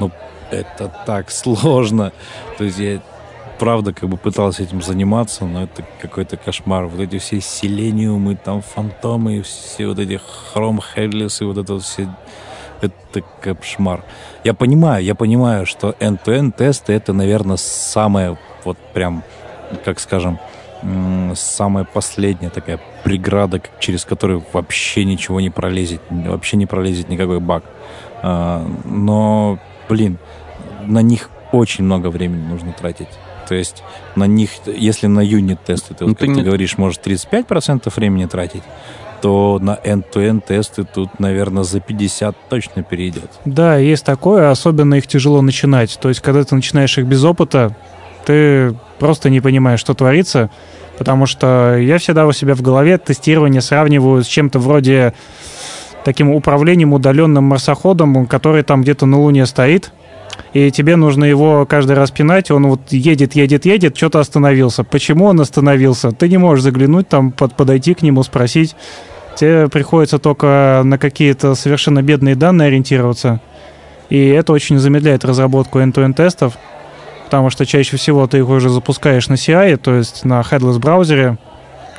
Но это так сложно. То есть я правда как бы пытался этим заниматься, но это какой-то кошмар. Вот эти все селениумы, там фантомы, все вот эти хром хедлесы, вот это вот все это кошмар. Я понимаю, я понимаю, что end-to-end тесты это, наверное, самое вот прям, как скажем, самая последняя такая преграда, через которую вообще ничего не пролезет, вообще не пролезет никакой баг. А, но, блин, на них очень много времени нужно тратить. То есть на них, если на юнит-тесты, ты, ну, вот, как ты, ты говоришь, может 35% времени тратить, то на end-to-end тесты тут, наверное, за 50 точно перейдет. Да, есть такое, особенно их тяжело начинать. То есть, когда ты начинаешь их без опыта, ты просто не понимаешь, что творится, потому что я всегда у себя в голове тестирование сравниваю с чем-то вроде таким управлением удаленным марсоходом, который там где-то на Луне стоит, и тебе нужно его каждый раз пинать, он вот едет, едет, едет, что-то остановился. Почему он остановился? Ты не можешь заглянуть там, под, подойти к нему, спросить. Тебе приходится только на какие-то совершенно бедные данные ориентироваться. И это очень замедляет разработку end-to-end тестов, потому что чаще всего ты их уже запускаешь на CI, то есть на headless браузере,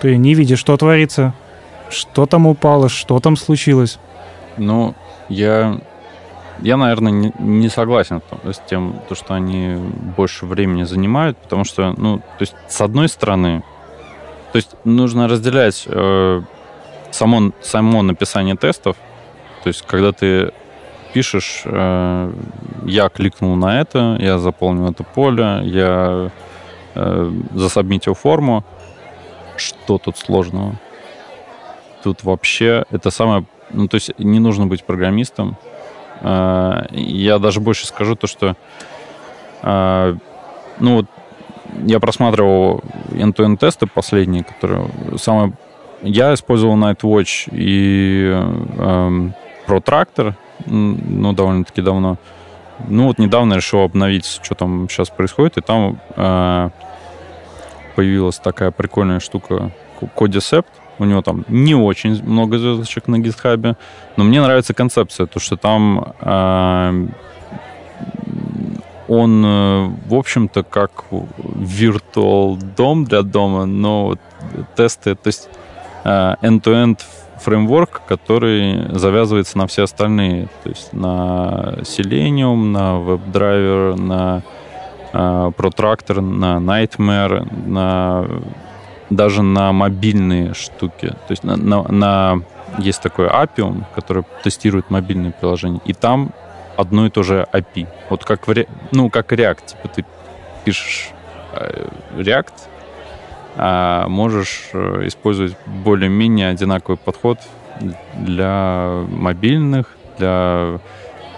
ты не видишь, что творится, что там упало, что там случилось. Ну, я я, наверное, не, не согласен с тем, то, что они больше времени занимают, потому что, ну, то есть, с одной стороны, то есть нужно разделять э, само, само написание тестов, то есть когда ты пишешь, э, я кликнул на это, я заполнил это поле, я э, засобмитил форму, что тут сложного? Тут вообще это самое, ну, то есть не нужно быть программистом, я даже больше скажу то, что э, ну я просматривал end-to-end тесты последние, которые самое я использовал Nightwatch и э, Protractor, ну, довольно-таки давно. Ну, вот недавно решил обновить, что там сейчас происходит, и там э, появилась такая прикольная штука Codicept, у него там не очень много звездочек на гитхабе, но мне нравится концепция, то, что там э, он, в общем-то, как виртуал дом для дома, но тесты, то есть э, end-to-end фреймворк, который завязывается на все остальные, то есть на Selenium, на WebDriver, на э, Protractor, на Nightmare, на даже на мобильные штуки. То есть на, на, на есть такой Appium, который тестирует мобильные приложения, и там одно и то же API. Вот как, в, ну, как React. Типа ты пишешь э, React, а можешь э, использовать более-менее одинаковый подход для мобильных, для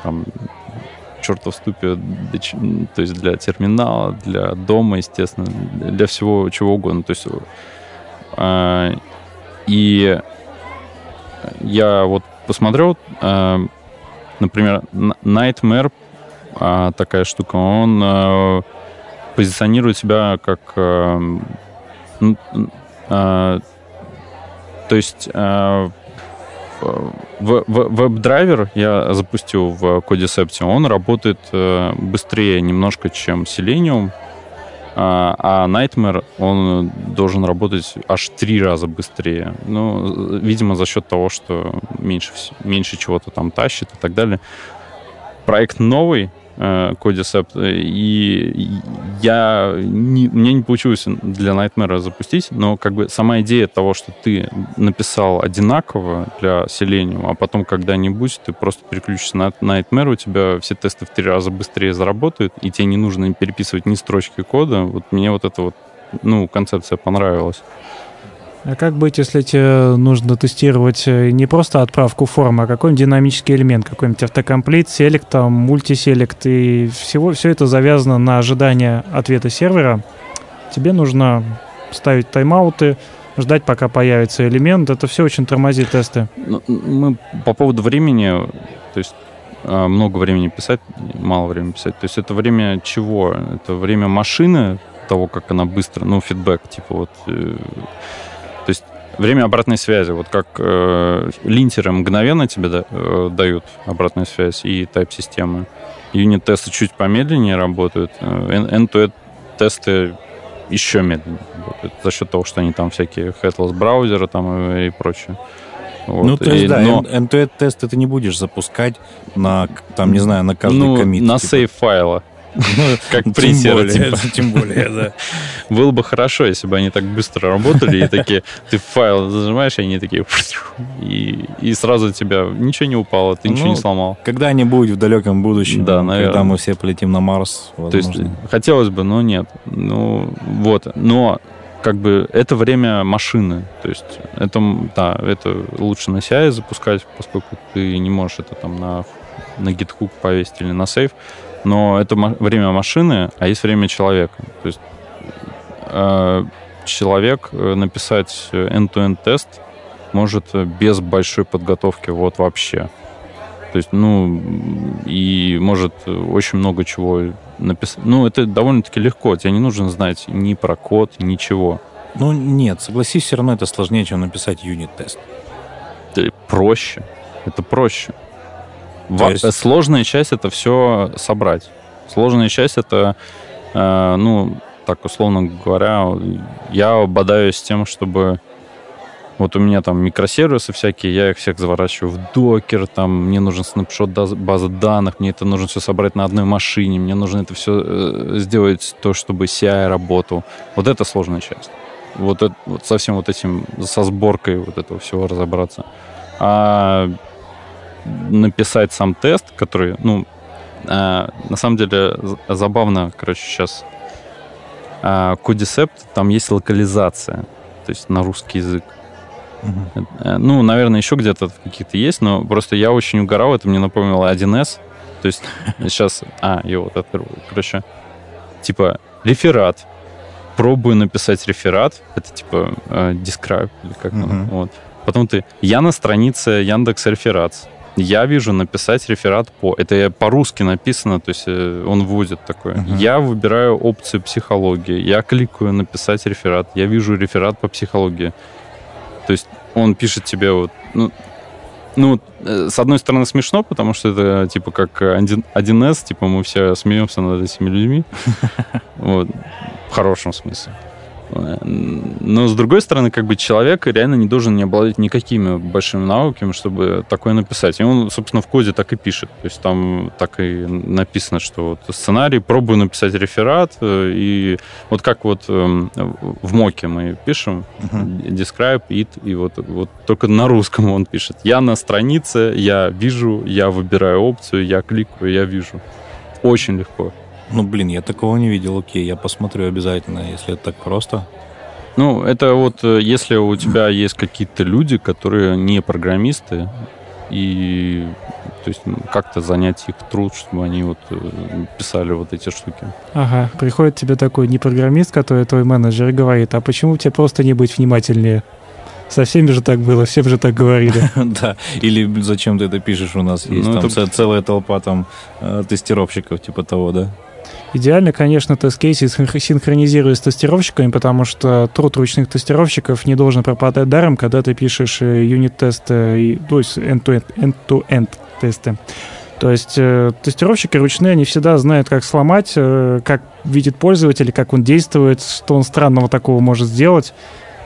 там, чертов ступе, то есть для терминала, для дома, естественно, для всего чего угодно. То есть э, и я вот посмотрел, э, например, Nightmare, э, такая штука, он э, позиционирует себя как э, э, то есть э, веб-драйвер я запустил в Codicept, он работает э, быстрее немножко, чем Selenium, а, а Nightmare, он должен работать аж три раза быстрее. Ну, видимо, за счет того, что меньше, меньше чего-то там тащит и так далее. Проект новый, Э, и я не, мне не получилось для Nightmare запустить, но как бы сама идея того, что ты написал одинаково для Selenium, а потом когда-нибудь ты просто переключишься на Nightmare, у тебя все тесты в три раза быстрее заработают, и тебе не нужно переписывать ни строчки кода. Вот мне вот эта вот ну, концепция понравилась. А как быть, если тебе нужно тестировать э, не просто отправку формы, а какой-нибудь динамический элемент, какой-нибудь автокомплит, селект, там, мультиселект, и всего, все это завязано на ожидание ответа сервера. Тебе нужно ставить тайм-ауты, ждать, пока появится элемент. Это все очень тормозит тесты. Ну, мы по поводу времени, то есть э, много времени писать, мало времени писать. То есть это время чего? Это время машины, того, как она быстро, ну, фидбэк, типа вот э, то есть время обратной связи, вот как э, линтеры мгновенно тебе да, э, дают обратную связь и тайп-системы. Юнит-тесты чуть помедленнее работают, э, end-to-end тесты еще медленнее работают за счет того, что они там всякие headless браузеры там и, и прочее. Вот. Ну, то есть, и, да, но... end-to-end тесты ты не будешь запускать на, там, не знаю, на каждый ну, комит. на типа. сейф файла. Ну, как принтер, типа. Тем более, да. [laughs] Было бы хорошо, если бы они так быстро работали, и такие, ты файл зажимаешь, и они такие, и, и сразу тебя ничего не упало, ты ничего не ну, сломал. Когда-нибудь в далеком будущем, да, наверное. когда мы все полетим на Марс. То есть, хотелось бы, но нет. Ну, вот. Но как бы это время машины. То есть это, да, это лучше на CI запускать, поскольку ты не можешь это там на, на GitHub повесить или на сейф но это время машины, а есть время человека. То есть э, человек э, написать end-to-end тест может без большой подготовки вот вообще. То есть, ну, и может очень много чего написать. Ну, это довольно-таки легко. Тебе не нужно знать ни про код, ничего. Ну, нет, согласись, все равно это сложнее, чем написать юнит-тест. Проще. Это проще. То есть- Сложная часть это все собрать. Сложная часть это, э, ну, так условно говоря, я бодаюсь с тем, чтобы вот у меня там микросервисы всякие, я их всех заворачиваю в докер, там мне нужен снапшот базы данных, мне это нужно все собрать на одной машине, мне нужно это все сделать то, чтобы CI работал. Вот это сложная часть. Вот, это, вот со всем вот этим, со сборкой вот этого всего разобраться. А написать сам тест, который, ну, а, на самом деле забавно, короче, сейчас а, Codicept, там есть локализация, то есть на русский язык. Мгм. Э, Ну, наверное, еще где-то какие-то есть, но просто я очень угорал, это мне напомнило 1С. То есть [laughs] сейчас... А, я вот открою. Короче, типа реферат. Пробую написать реферат. Это типа э, describe или как оно, Мгм. вот. Потом ты... Я на странице Яндекс Реферат. Я вижу написать реферат по... Это по-русски написано, то есть э, он вводит такое. Мгм. Я выбираю опцию психологии. Я кликаю написать реферат. Я вижу реферат по психологии. То есть он пишет тебе вот... Ну, ну, э, с одной стороны, смешно, потому что это типа как 1, 1С, типа мы все смеемся над этими людьми. [laughs] Вот. В хорошем смысле. Но, с другой стороны, как бы человек реально не должен не обладать никакими большими навыками, чтобы такое написать. И он, собственно, в коде так и пишет. То есть там так и написано, что вот сценарий, пробую написать реферат, э, и вот как вот эм, в моке мы пишем, Мгм. describe it, и вот, вот только на русском он пишет. Я на странице, я вижу, я выбираю опцию, я кликаю, я вижу. Очень легко. Ну, блин, я такого не видел. Окей, я посмотрю обязательно, если это так просто. Ну, это вот э, если у тебя есть какие-то люди, которые не программисты, и то есть как-то занять их труд, чтобы они вот э, писали вот эти штуки. Ага, приходит тебе такой не программист, который твой менеджер, и говорит, а почему тебе просто не быть внимательнее? Со всеми же так было, всем же так говорили. [laughs] Да, или зачем ты это пишешь, у нас есть Ну, там это- ц- целая толпа там э, тестировщиков, типа того, да? Идеально, конечно, тест-кейсы синх- синхронизируют с тестировщиками, потому что труд ручных тестировщиков не должен пропадать даром, когда ты пишешь э, юнит-тесты, и- то есть end-to-end, end-to-end тесты. То есть э, тестировщики ручные, они всегда знают, как сломать, э, как видит пользователь, как он действует, что он странного такого может сделать.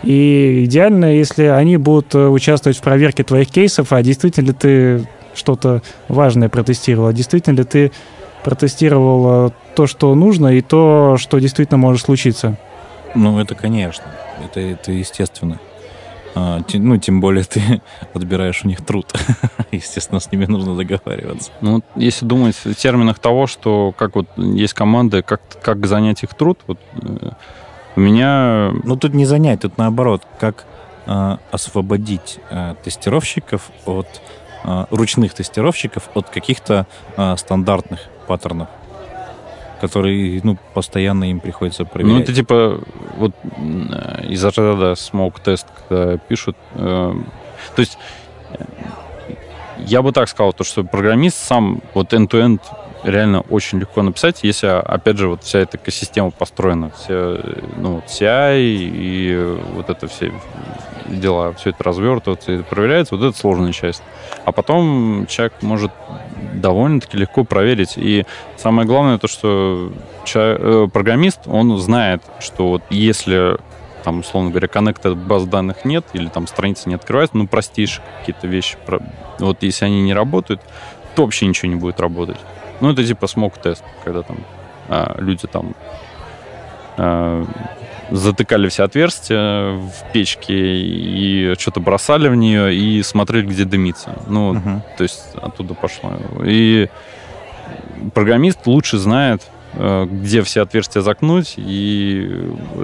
И идеально, если они будут э, участвовать в проверке твоих кейсов, а действительно ли ты что-то важное протестировал, а действительно ли ты протестировал э, то, что нужно, и то, что действительно может случиться. Ну, это, конечно, это, это естественно. А, те- ну, тем более ты [laughs] отбираешь у них труд. [laughs] Естественно, с ними нужно договариваться. Ну, если думать в терминах того, что как вот есть команды, как, как занять их труд, вот э, у меня Ну, тут не занять, тут наоборот, как а, освободить а, тестировщиков от ручных тестировщиков от каких-то а, стандартных паттернов, которые, ну, постоянно им приходится Ну, проверять. это типа вот э, из разряда smoke тест, когда пишут. э, то есть э, я бы так сказал, то, что программист сам вот end-to-end реально очень легко написать, если, опять же, вот вся эта экосистема построена, все, э, ну, CI и вот это все дела, все это развертывается и проверяется, вот это сложная часть. А потом человек может довольно-таки легко проверить. И самое главное то, что ча- э, программист, он знает, что вот если там, условно говоря, коннекта баз данных нет, или там страница не открывается, ну, простейшие какие-то вещи, вот если они не работают, то вообще ничего не будет работать. Ну, это типа смог-тест, когда там а, люди там а, затыкали все отверстия в печке и что-то бросали в нее и смотрели, где дымится. Ну, Мгм. то есть оттуда пошло. И программист лучше знает, э, где все отверстия закнуть и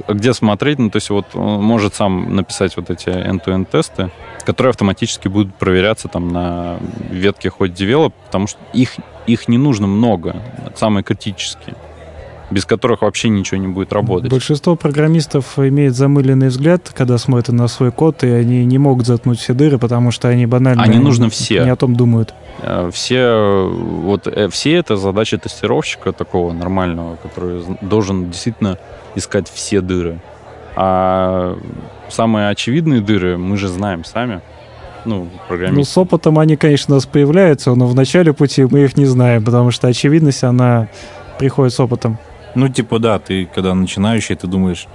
э, где смотреть. Ну, то есть вот он может сам написать вот эти end-to-end тесты, которые автоматически будут проверяться там на ветке хоть develop, потому что их, их не нужно много, самые критические. Без которых вообще ничего не будет работать. Большинство программистов имеет замыленный взгляд, когда смотрят на свой код, и они не могут заткнуть все дыры, потому что они банально Они нужны все. не о том думают. Э, Все, вот, э, все это задача тестировщика такого нормального, который должен действительно искать все дыры. А самые очевидные дыры мы же знаем сами. Ну, Ну, программисты. с опытом они, конечно, у нас появляются, но в начале пути мы их не знаем, потому что очевидность, она приходит с опытом. Ну, типа, да, ты когда начинающий, ты думаешь,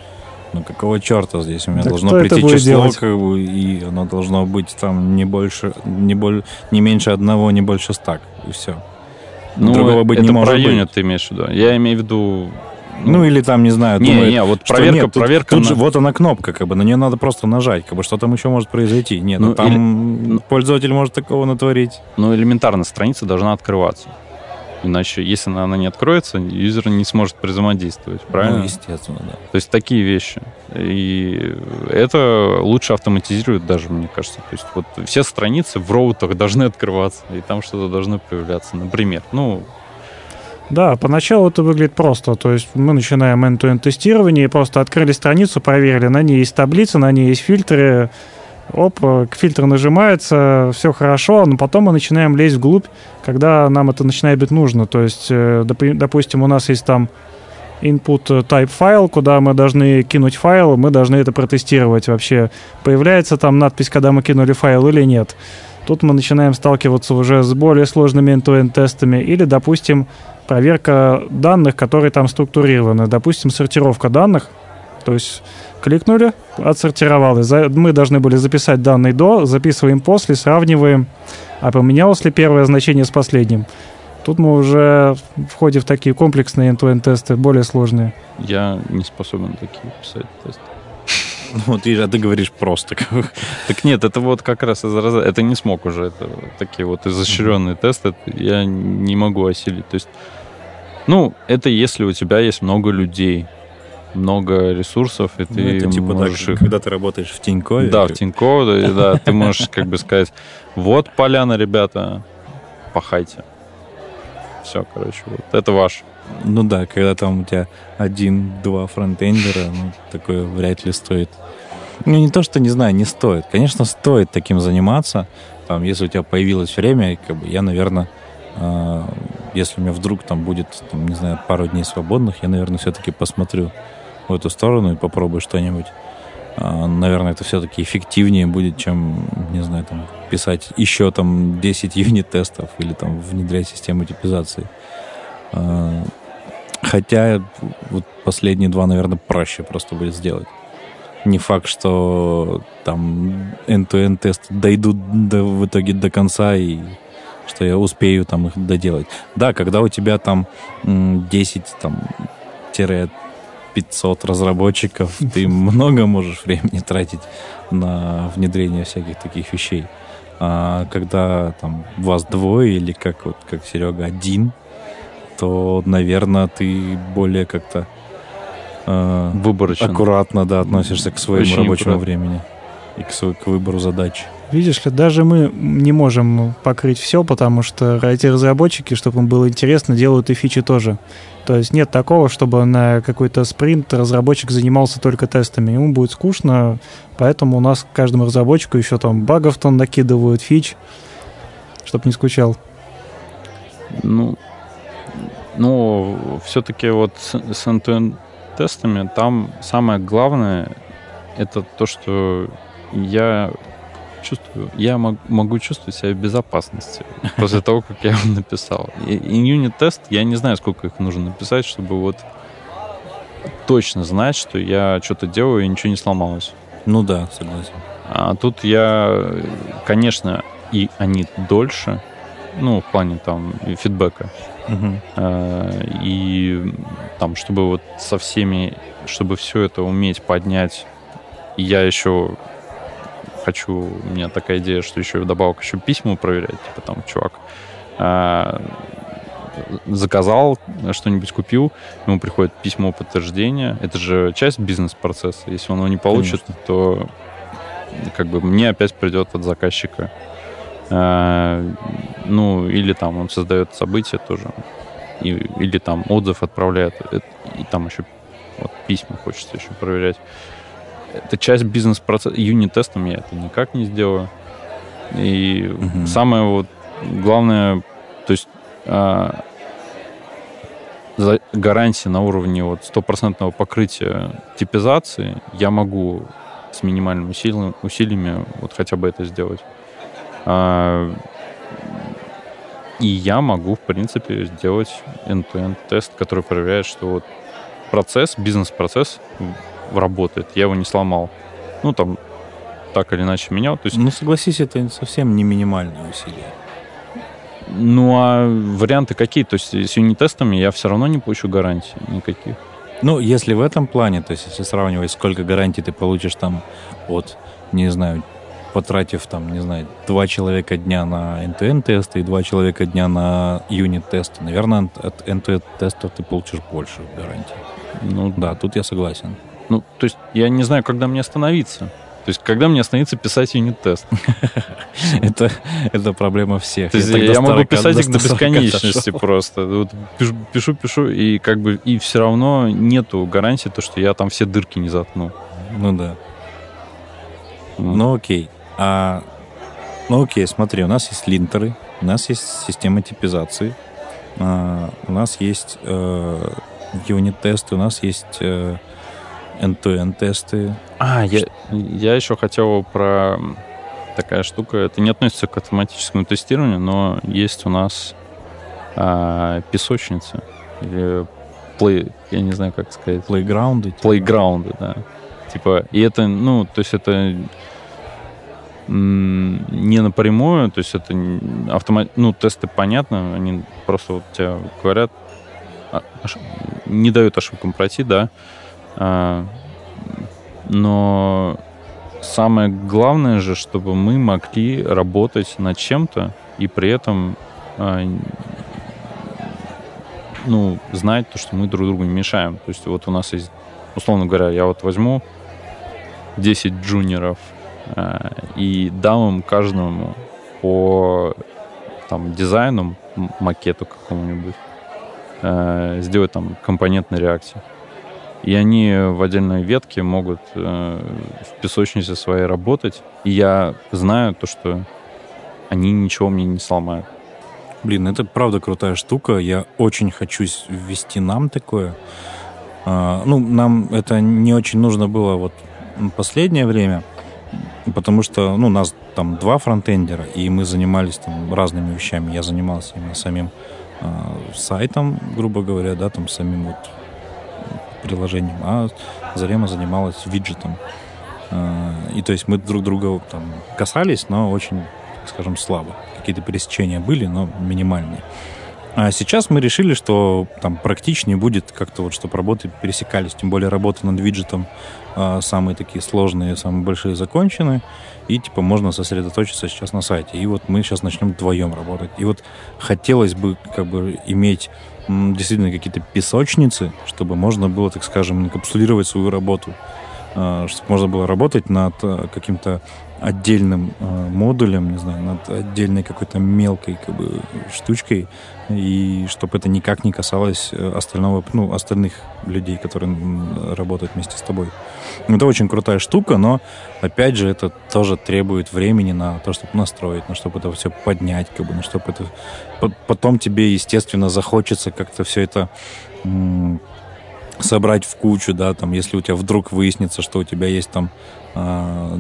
ну какого черта здесь у меня Да должно прийти число, как бы, и оно должно быть там не больше, не, боль, не меньше одного, не больше стак, и все. ну, другого быть это не может про быть. ты имеешь в виду. Я имею в виду... Ну, или там, не знаю, не, думает, не, вот что проверка, нет, тут- проверка Тут, на- же вот она кнопка, как бы, на нее надо просто нажать, как бы, что там еще может произойти. Нет, Ну, ну, там или- пользователь может такого натворить. Ну, элементарно, страница должна открываться. Иначе, если она, она не откроется, юзер не сможет взаимодействовать, правильно? Ну, естественно, да. То есть такие вещи. И это лучше автоматизирует даже, мне кажется. То есть вот все страницы в роутах должны открываться, и там что-то должно появляться. Например, ну, Да, поначалу это выглядит просто. То есть мы начинаем end-to-end тестирование, и просто открыли страницу, проверили, на ней есть таблица, на ней есть фильтры, оп, э, к фильтру нажимается, все хорошо, но потом мы начинаем лезть вглубь, когда нам это начинает быть нужно. То есть, э, допу- допустим, у нас есть там input type файл, куда мы должны кинуть файл, мы должны это протестировать вообще. Появляется там надпись, когда мы кинули файл или нет. Тут мы начинаем сталкиваться уже с более сложными end-to-end тестами. Или, допустим, проверка данных, которые там структурированы. Допустим, сортировка данных. То есть кликнули, отсортировали. Мы должны были записать данные до, записываем после, сравниваем, а поменялось ли первое значение с последним. Тут мы уже входим в такие комплексные end-to-end тесты, более сложные. я не способен такие писать тесты. [laughs] Ну, Вот, видишь, а ты говоришь просто. Так нет, это вот как раз из разряда- Это не смог уже. Это такие вот изощренные тесты. я не могу осилить. То есть, ну, это если у тебя есть много людей, много ресурсов, и Ну, ты это типа, можешь их когда ты работаешь в Тинькове. Да, в и да, ты можешь как бы сказать, вот поляна, ребята, пахайте. Все, короче, вот это ваш. Ну да, когда там у тебя один-два фронтендера, ну, такое вряд ли стоит. Ну, не то, что не знаю, не стоит. Конечно, стоит таким заниматься. Там, если у тебя появилось время, как бы я, наверное, э, если у меня вдруг там будет, там, не знаю, пару дней свободных, я, наверное, все-таки посмотрю в эту сторону и попробую что-нибудь. А, наверное, это все-таки эффективнее будет, чем, не знаю, там, писать еще там 10 [laughs] юнит-тестов или там внедрять систему типизации. А, Хотя вот последние два, наверное, проще просто будет сделать. Не факт, что там end-to-end тесты дойдут до, в итоге до конца и что я успею там их доделать. Да, когда у тебя там м, 10 там, тире 500 разработчиков, ты много можешь времени тратить на внедрение всяких таких вещей. А когда там вас двое или как вот как Серега один, то, наверное, ты более как-то э, Выборочно. аккуратно да, относишься к своему Очень рабочему аккуратно. времени и к, к выбору задач. Видишь ли, даже мы не можем покрыть все, потому что эти разработчики, чтобы им было интересно, делают и фичи тоже. То есть нет такого, чтобы на какой-то спринт разработчик занимался только тестами. Ему будет скучно, поэтому у нас каждому разработчику еще там багов там накидывают, фич, чтобы не скучал. Ну, ну все-таки вот с, с end-to-end тестами там самое главное это то, что я чувствую, я мог- могу чувствовать себя в безопасности [laughs] после того, как я его написал. И, и юнит-тест, я не знаю, сколько их нужно написать, чтобы вот точно знать, что я что-то делаю и ничего не сломалось. Ну да, согласен. А тут я, конечно, и они дольше, ну, в плане там фидбэка. Э, И там, чтобы вот со всеми, чтобы все это уметь поднять, я еще хочу, у меня такая идея, что еще вдобавок еще письма проверять, типа там, чувак, э, заказал, что-нибудь купил, ему приходит письмо подтверждения, это же часть бизнес-процесса, если он его не получит, то как бы мне опять придет от заказчика Э, ну, или там он создает событие тоже, и- или там отзыв отправляет. Это- и там еще вот, письма хочется еще проверять. Это часть бизнес-процесса. Юнит-тестом я это никак не сделаю. И угу. самое вот главное, то есть а, гарантии на уровне вот стопроцентного покрытия типизации я могу с минимальными усилиями, усилиями вот хотя бы это сделать. А, и я могу, в принципе, сделать end-to-end тест, который проверяет, что вот процесс, бизнес-процесс работает, я его не сломал. Ну, там, так или иначе менял. То есть... Ну, согласись, это совсем не минимальные усилия. Ну, а варианты какие? То есть с юнит-тестами я все равно не получу гарантии никаких. Ну, если в этом плане, то есть если сравнивать, сколько гарантий ты получишь там от, не знаю, потратив там, не знаю, два человека дня на end-to-end тесты и два человека дня на юнит-тесты, наверное, от end-to-end тестов ты получишь больше гарантий. Ну, да, тут я согласен. Ну, то есть я не знаю, когда мне остановиться. То есть, когда мне остановиться писать юнит-тест? [laughs] это, это проблема всех. То есть, я, я могу писать их до бесконечности просто. Вот пишу, пишу, пишу, и как бы и все равно нету гарантии, то, что я там все дырки не заткну. Ну да. Mm. Ну окей. А, ну окей, смотри, у нас есть линтеры, у нас есть система типизации, а, у нас есть э, юнит-тесты, у нас есть э, end-to-end тесты. А, я, я еще хотел про такая штука. Это не относится к автоматическому тестированию, но есть у нас а, песочницы или play, я не знаю, как сказать. Плейграунды. Типа. Плейграунды, да. Типа, и это, ну, то есть это не напрямую, то есть это автомат, ну, тесты понятно, они просто вот тебе говорят, а, не дают ошибкам пройти, да, но самое главное же, чтобы мы могли работать над чем-то и при этом а, ну, знать то, что мы друг другу не мешаем. То есть вот у нас есть, условно говоря, я вот возьму 10 джуниоров а, и дам им каждому по там, дизайну, макету какому-нибудь, сделать там компонентной реакции. И они в отдельной ветке могут э, в песочнице своей работать. И я знаю то, что они ничего мне не сломают. Блин, это правда крутая штука. Я очень хочу ввести нам такое. А, ну, нам это не очень нужно было вот последнее время, потому что, ну, нас там два фронтендера, и мы занимались там разными вещами. Я занимался именно самим э, сайтом, грубо говоря, да, там самим вот приложением, а Зарема занималась виджетом. А, и то есть мы друг друга там касались, но очень, скажем, слабо. Какие-то пересечения были, но минимальные. А сейчас мы решили, что там практичнее будет как-то вот, чтобы работы пересекались. Тем более работы над виджетом э, самые такие сложные, самые большие закончены. И типа можно сосредоточиться сейчас на сайте. И вот мы сейчас начнем вдвоем работать. И вот хотелось бы как бы иметь действительно какие-то песочницы, чтобы можно было, так скажем, капсулировать свою работу, а, чтобы можно было работать над а, каким-то отдельным э, модулем, не знаю, над отдельной какой-то мелкой как бы, штучкой, и чтобы это никак не касалось э, остального, ну, остальных людей, которые работают вместе с тобой. Это очень крутая штука, но, опять же, это тоже требует времени на то, чтобы настроить, на чтобы это все поднять, как бы, на чтобы это... Потом тебе, естественно, захочется как-то все это собрать в кучу, да, там, если у тебя вдруг выяснится, что у тебя есть там э,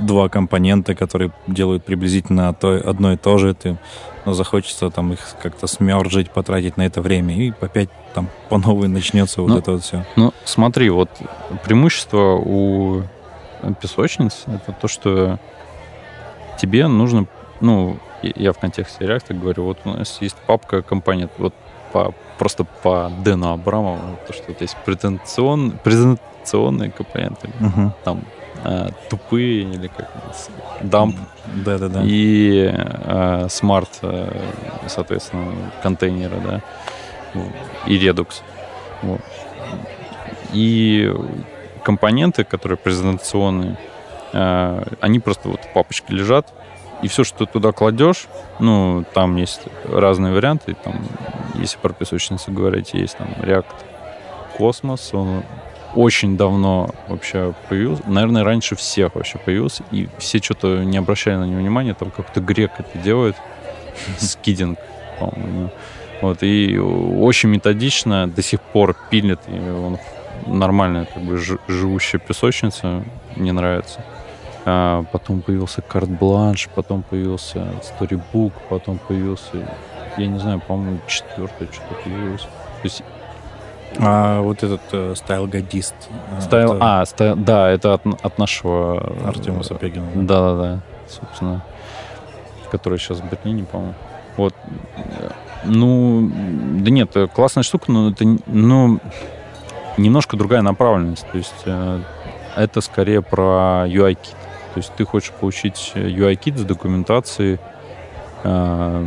два компонента, которые делают приблизительно то, одно и то же, ты ну, захочется там их как-то смержить, потратить на это время, и опять там по новой начнется вот ну, это вот все. Ну, смотри, вот преимущество у песочниц это то, что тебе нужно, ну, я в контексте React говорю, вот у нас есть папка компонент, вот по, просто по Дэну Абрамову, то, что вот есть презентацион, презентационные компоненты, uh-huh. там э, тупые или как дамп да, да, да. и э, смарт, э, соответственно, контейнеры, да, и Redux. Вот. И компоненты, которые презентационные, э, они просто вот в папочке лежат, и все, что ты туда кладешь, ну, там есть разные варианты. Там, если про песочницу говорить, есть там React космос, он очень давно вообще появился. Наверное, раньше всех вообще появился. И все что-то не обращали на него внимания. Там как-то грек это делает. [laughs] Скидинг, по-моему. Вот, и очень методично до сих пор пилит. И он нормальная, как бы, живущая песочница. Мне нравится. А потом появился Carte Blanche, потом появился Storybook, потом появился, я не знаю, по-моему, четвертое что-то появилось. То есть а вот этот э, Styleguidist. Э, style, это... А, style, да, это от, от нашего... Артема Сапегина. Да-да-да, собственно. Который сейчас в Берлине, по-моему. Вот. Ну, да нет, классная штука, но это, ну, немножко другая направленность. То есть э, это скорее про UI-кит. То есть ты хочешь получить UI-кит с документацией. Э,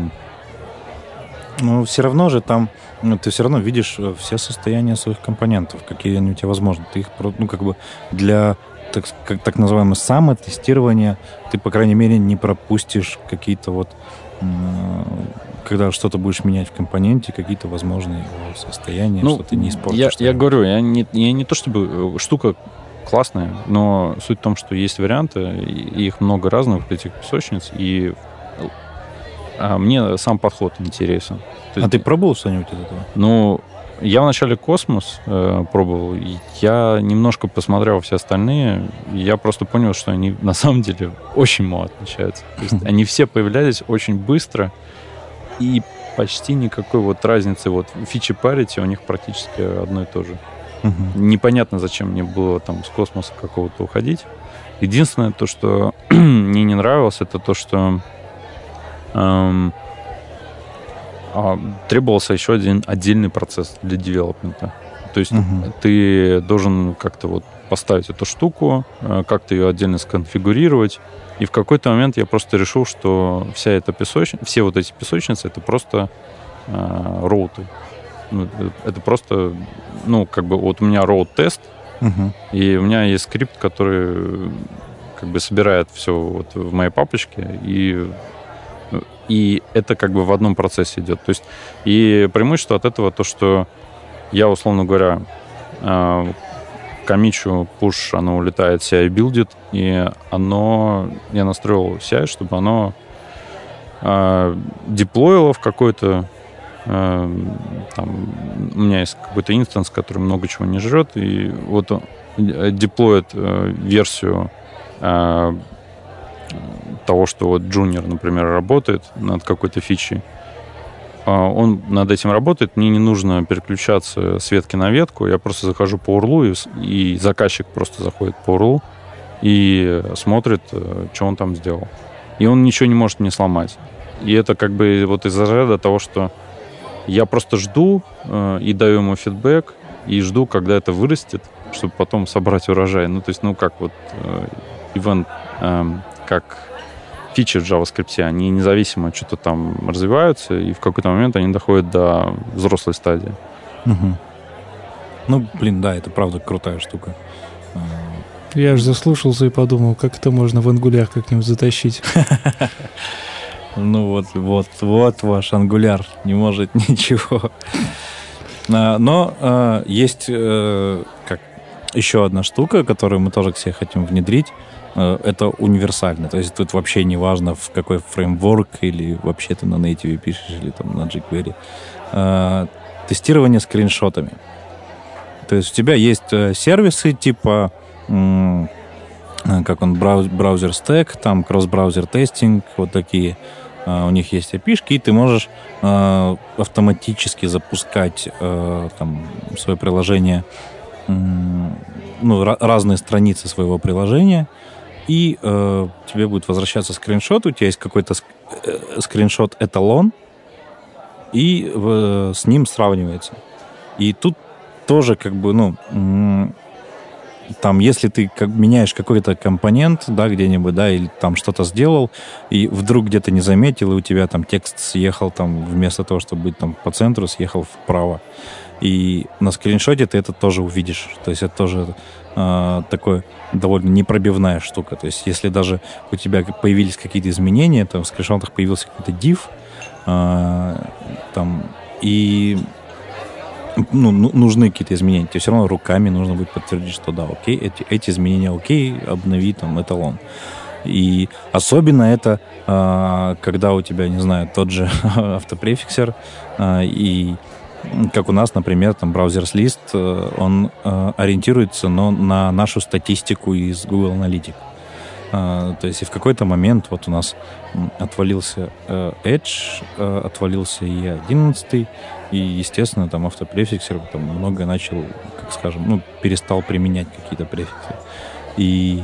но все равно же там ну, ты все равно видишь э, все состояния своих компонентов, какие они у тебя возможны. Ты их, ну, как бы для так, как, так называемое самотестирование, ты, по крайней мере, не пропустишь какие-то вот когда что-то будешь менять в компоненте, какие-то возможные его состояния, ну, что ты не испортишь. Я, я говорю, я не, я не то чтобы э, штука классная, но суть в том, что есть варианты, и их много разных, этих песочниц, и а мне сам подход интересен. То а ты пробовал что-нибудь из этого? Ну, я вначале космос э, пробовал. Я немножко посмотрел все остальные. я просто понял, что они [laughs] на самом деле очень мало отличаются. То есть [laughs] они все появлялись очень быстро. И почти никакой вот разницы. Вот фичи парити у них практически одно и то же. Непонятно, зачем мне было там с космоса какого-то уходить. Единственное, то, что [clears throat] мне не нравилось, это то, что эм, а, требовался еще один отдельный процесс для девелопмента. То есть угу. ты должен как-то вот поставить эту штуку, э, как-то ее отдельно сконфигурировать. И в какой-то момент я просто решил, что вся эта песочница, все вот эти песочницы, это просто э, роуты. Ну, это просто, ну, как бы вот у меня роут-тест, угу. и у меня есть скрипт, который как бы собирает все вот в моей папочке и и это как бы в одном процессе идет. То есть и преимущество от этого то, что я, условно говоря, комичу push, оно улетает, CI билдит, и оно, я настроил CI, чтобы оно э, деплоило в какой-то э, там, у меня есть какой-то инстанс, который много чего не жрет, и вот он деплоит э, версию э, того, что вот Junior, например, работает над какой-то фичей, он над этим работает, мне не нужно переключаться с ветки на ветку, я просто захожу по урлу, и, и заказчик просто заходит по урлу и смотрит, э, что он там сделал. И он ничего не может мне сломать. И это как бы вот из-за ряда того, что я просто жду э, и даю ему фидбэк, и жду, когда это вырастет, чтобы потом собрать урожай. Ну, то есть, ну, как вот э, э, как фичи в JavaScript, они независимо что-то там развиваются, и в какой-то момент они доходят до взрослой стадии. Угу. Ну, блин, да, это правда крутая штука. Я же заслушался и подумал, как это можно в ангуляр как-нибудь затащить. Ну вот, вот, вот ваш ангуляр не может [laughs] ничего. А, но а, есть э, как еще одна штука, которую мы тоже все хотим внедрить. Э, это универсально. То есть тут вообще не важно, в какой фреймворк или вообще ты на native пишешь или там на jQuery. Э, тестирование скриншотами. То есть у тебя есть э, сервисы типа как он, браузер стек, там кросс-браузер тестинг, вот такие. У них есть API, и ты можешь автоматически запускать там свое приложение, ну, разные страницы своего приложения, и э, тебе будет возвращаться скриншот, у тебя есть какой-то э, скриншот эталон, и э, с ним сравнивается. И тут тоже как бы, ну, там, если ты как, меняешь какой-то компонент, да, где-нибудь, да, или там что-то сделал, и вдруг где-то не заметил, и у тебя там текст съехал там, вместо того, чтобы быть там по центру, съехал вправо. И на скриншоте ты это тоже увидишь. То есть это тоже э, такой довольно непробивная штука. То есть если даже у тебя появились какие-то изменения, там в скриншотах появился какой-то div, э, там, и ну, ну, нужны какие-то изменения. Тебе все равно руками нужно будет подтвердить, что да, окей, эти, эти изменения окей, обнови там эталон. И особенно это, а, когда у тебя, не знаю, тот же [laughs] автопрефиксер, а, и как у нас, например, там браузерс лист, э, он э, ориентируется но на нашу статистику из Google Analytics. А, то есть и в какой-то момент вот у нас отвалился э, Edge, отвалился и 11 и, естественно, там автопрефиксер там многое начал, как скажем, ну, перестал применять какие-то префиксы. И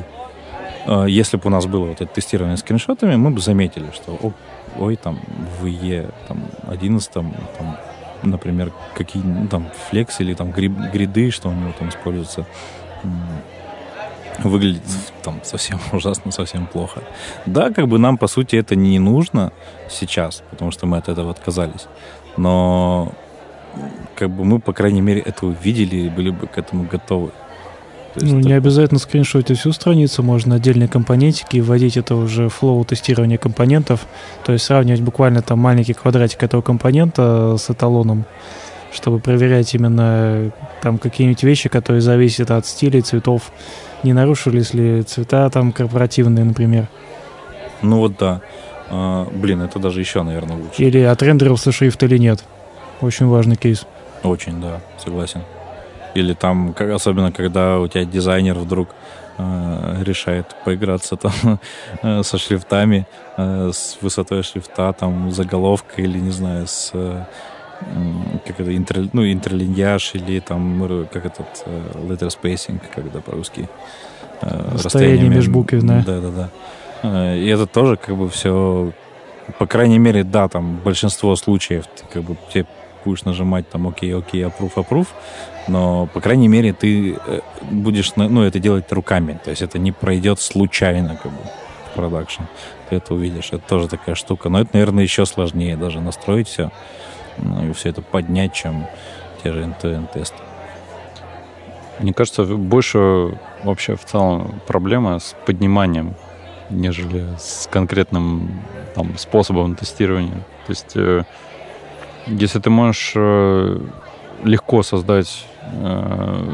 э, если бы у нас было вот это тестирование скриншотами, мы бы заметили, что ой, там в E там, 11 там, например, какие ну, там флекс или там гриды, что у него там используются, выглядит там совсем [laughs] ужасно, совсем плохо. Да, как бы нам, по сути, это не нужно сейчас, потому что мы от этого отказались но как бы мы, по крайней мере, это увидели и были бы к этому готовы. Есть ну, не обязательно скриншотить всю страницу, можно отдельные компонентики вводить это уже флоу тестирования компонентов, то есть сравнивать буквально там маленький квадратик этого компонента с эталоном, чтобы проверять именно там какие-нибудь вещи, которые зависят от стиля и цветов, не нарушились ли цвета там корпоративные, например. Ну вот да. А, блин, это даже еще, наверное, лучше. Или отрендерился шрифт или нет. Очень важный кейс. Очень, да, согласен. Или там, как, особенно когда у тебя дизайнер вдруг э, решает поиграться там э, со шрифтами, э, с высотой шрифта, там заголовка или, не знаю, с э, как это, интер, ну, интерлиньяж или там, как этот letter spacing, когда по-русски. Расстояние между буквами. Да, да, да. Э, и это тоже как бы все, по крайней мере, да, там большинство случаев ты как бы тебе будешь нажимать там окей, окей, approve, approve, но, по крайней мере, ты э, будешь, ну, это делать руками, то есть это не пройдет случайно как бы в продакшн. Ты это увидишь, это тоже такая штука. Но это, наверное, еще сложнее даже настроить все, ну, и все это поднять, чем те же end тесты. Мне кажется, больше вообще в целом проблема с подниманием нежели с конкретным там, способом тестирования. То есть, э, если ты можешь э, легко создать э,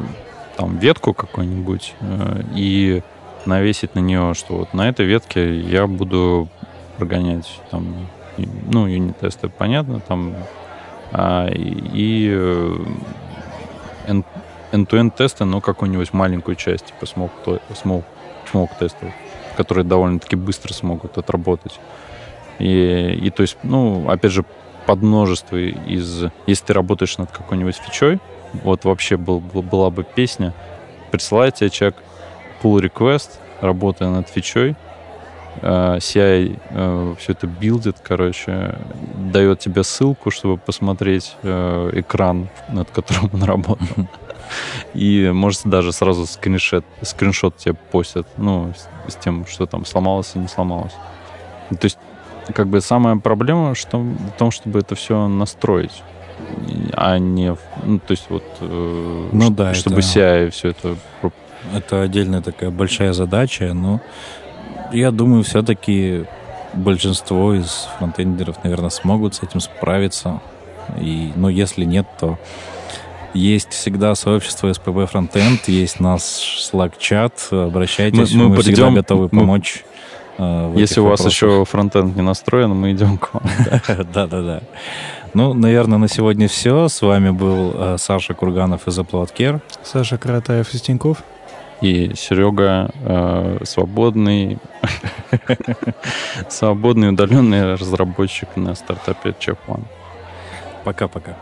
там ветку какую-нибудь э, и навесить на нее, что вот на этой ветке я буду прогонять там, ну, юнит-тесты, понятно, там, а, и end-to-end тесты, но какую-нибудь маленькую часть, типа smoke, smoke, smoke тестов которые довольно-таки быстро смогут отработать. И, и то есть, ну, опять же, под множество из... Если ты работаешь над какой-нибудь фичой, вот вообще был, была бы песня, присылает тебе человек pull request, работая над фичой, uh, CI uh, все это билдит, короче, дает тебе ссылку, чтобы посмотреть uh, экран, над которым он работал. И, может, даже сразу скриншот, скриншот тебе постят, ну, с тем, что там сломалось и не сломалось. То есть, как бы самая проблема что, в том, чтобы это все настроить, а не, ну, то есть вот, э, ну, ш, да, чтобы это, CI все это... Это отдельная такая большая задача, но я думаю, все-таки большинство из фронтендеров, наверное, смогут с этим справиться. И, ну, если нет, то есть всегда сообщество SPB Frontend, есть наш Slack-чат. Обращайтесь, мы, мы, мы придем, всегда готовы мы, помочь. Э, Если у вас еще фронтенд не настроен, мы идем к вам. [laughs] Да-да-да. Ну, наверное, на сегодня все. С вами был э, Саша Курганов из Uploadcare. Саша Каратаев из Тинькофф. И Серега э, свободный, [laughs] свободный удаленный разработчик на стартапе Chef One. Пока-пока.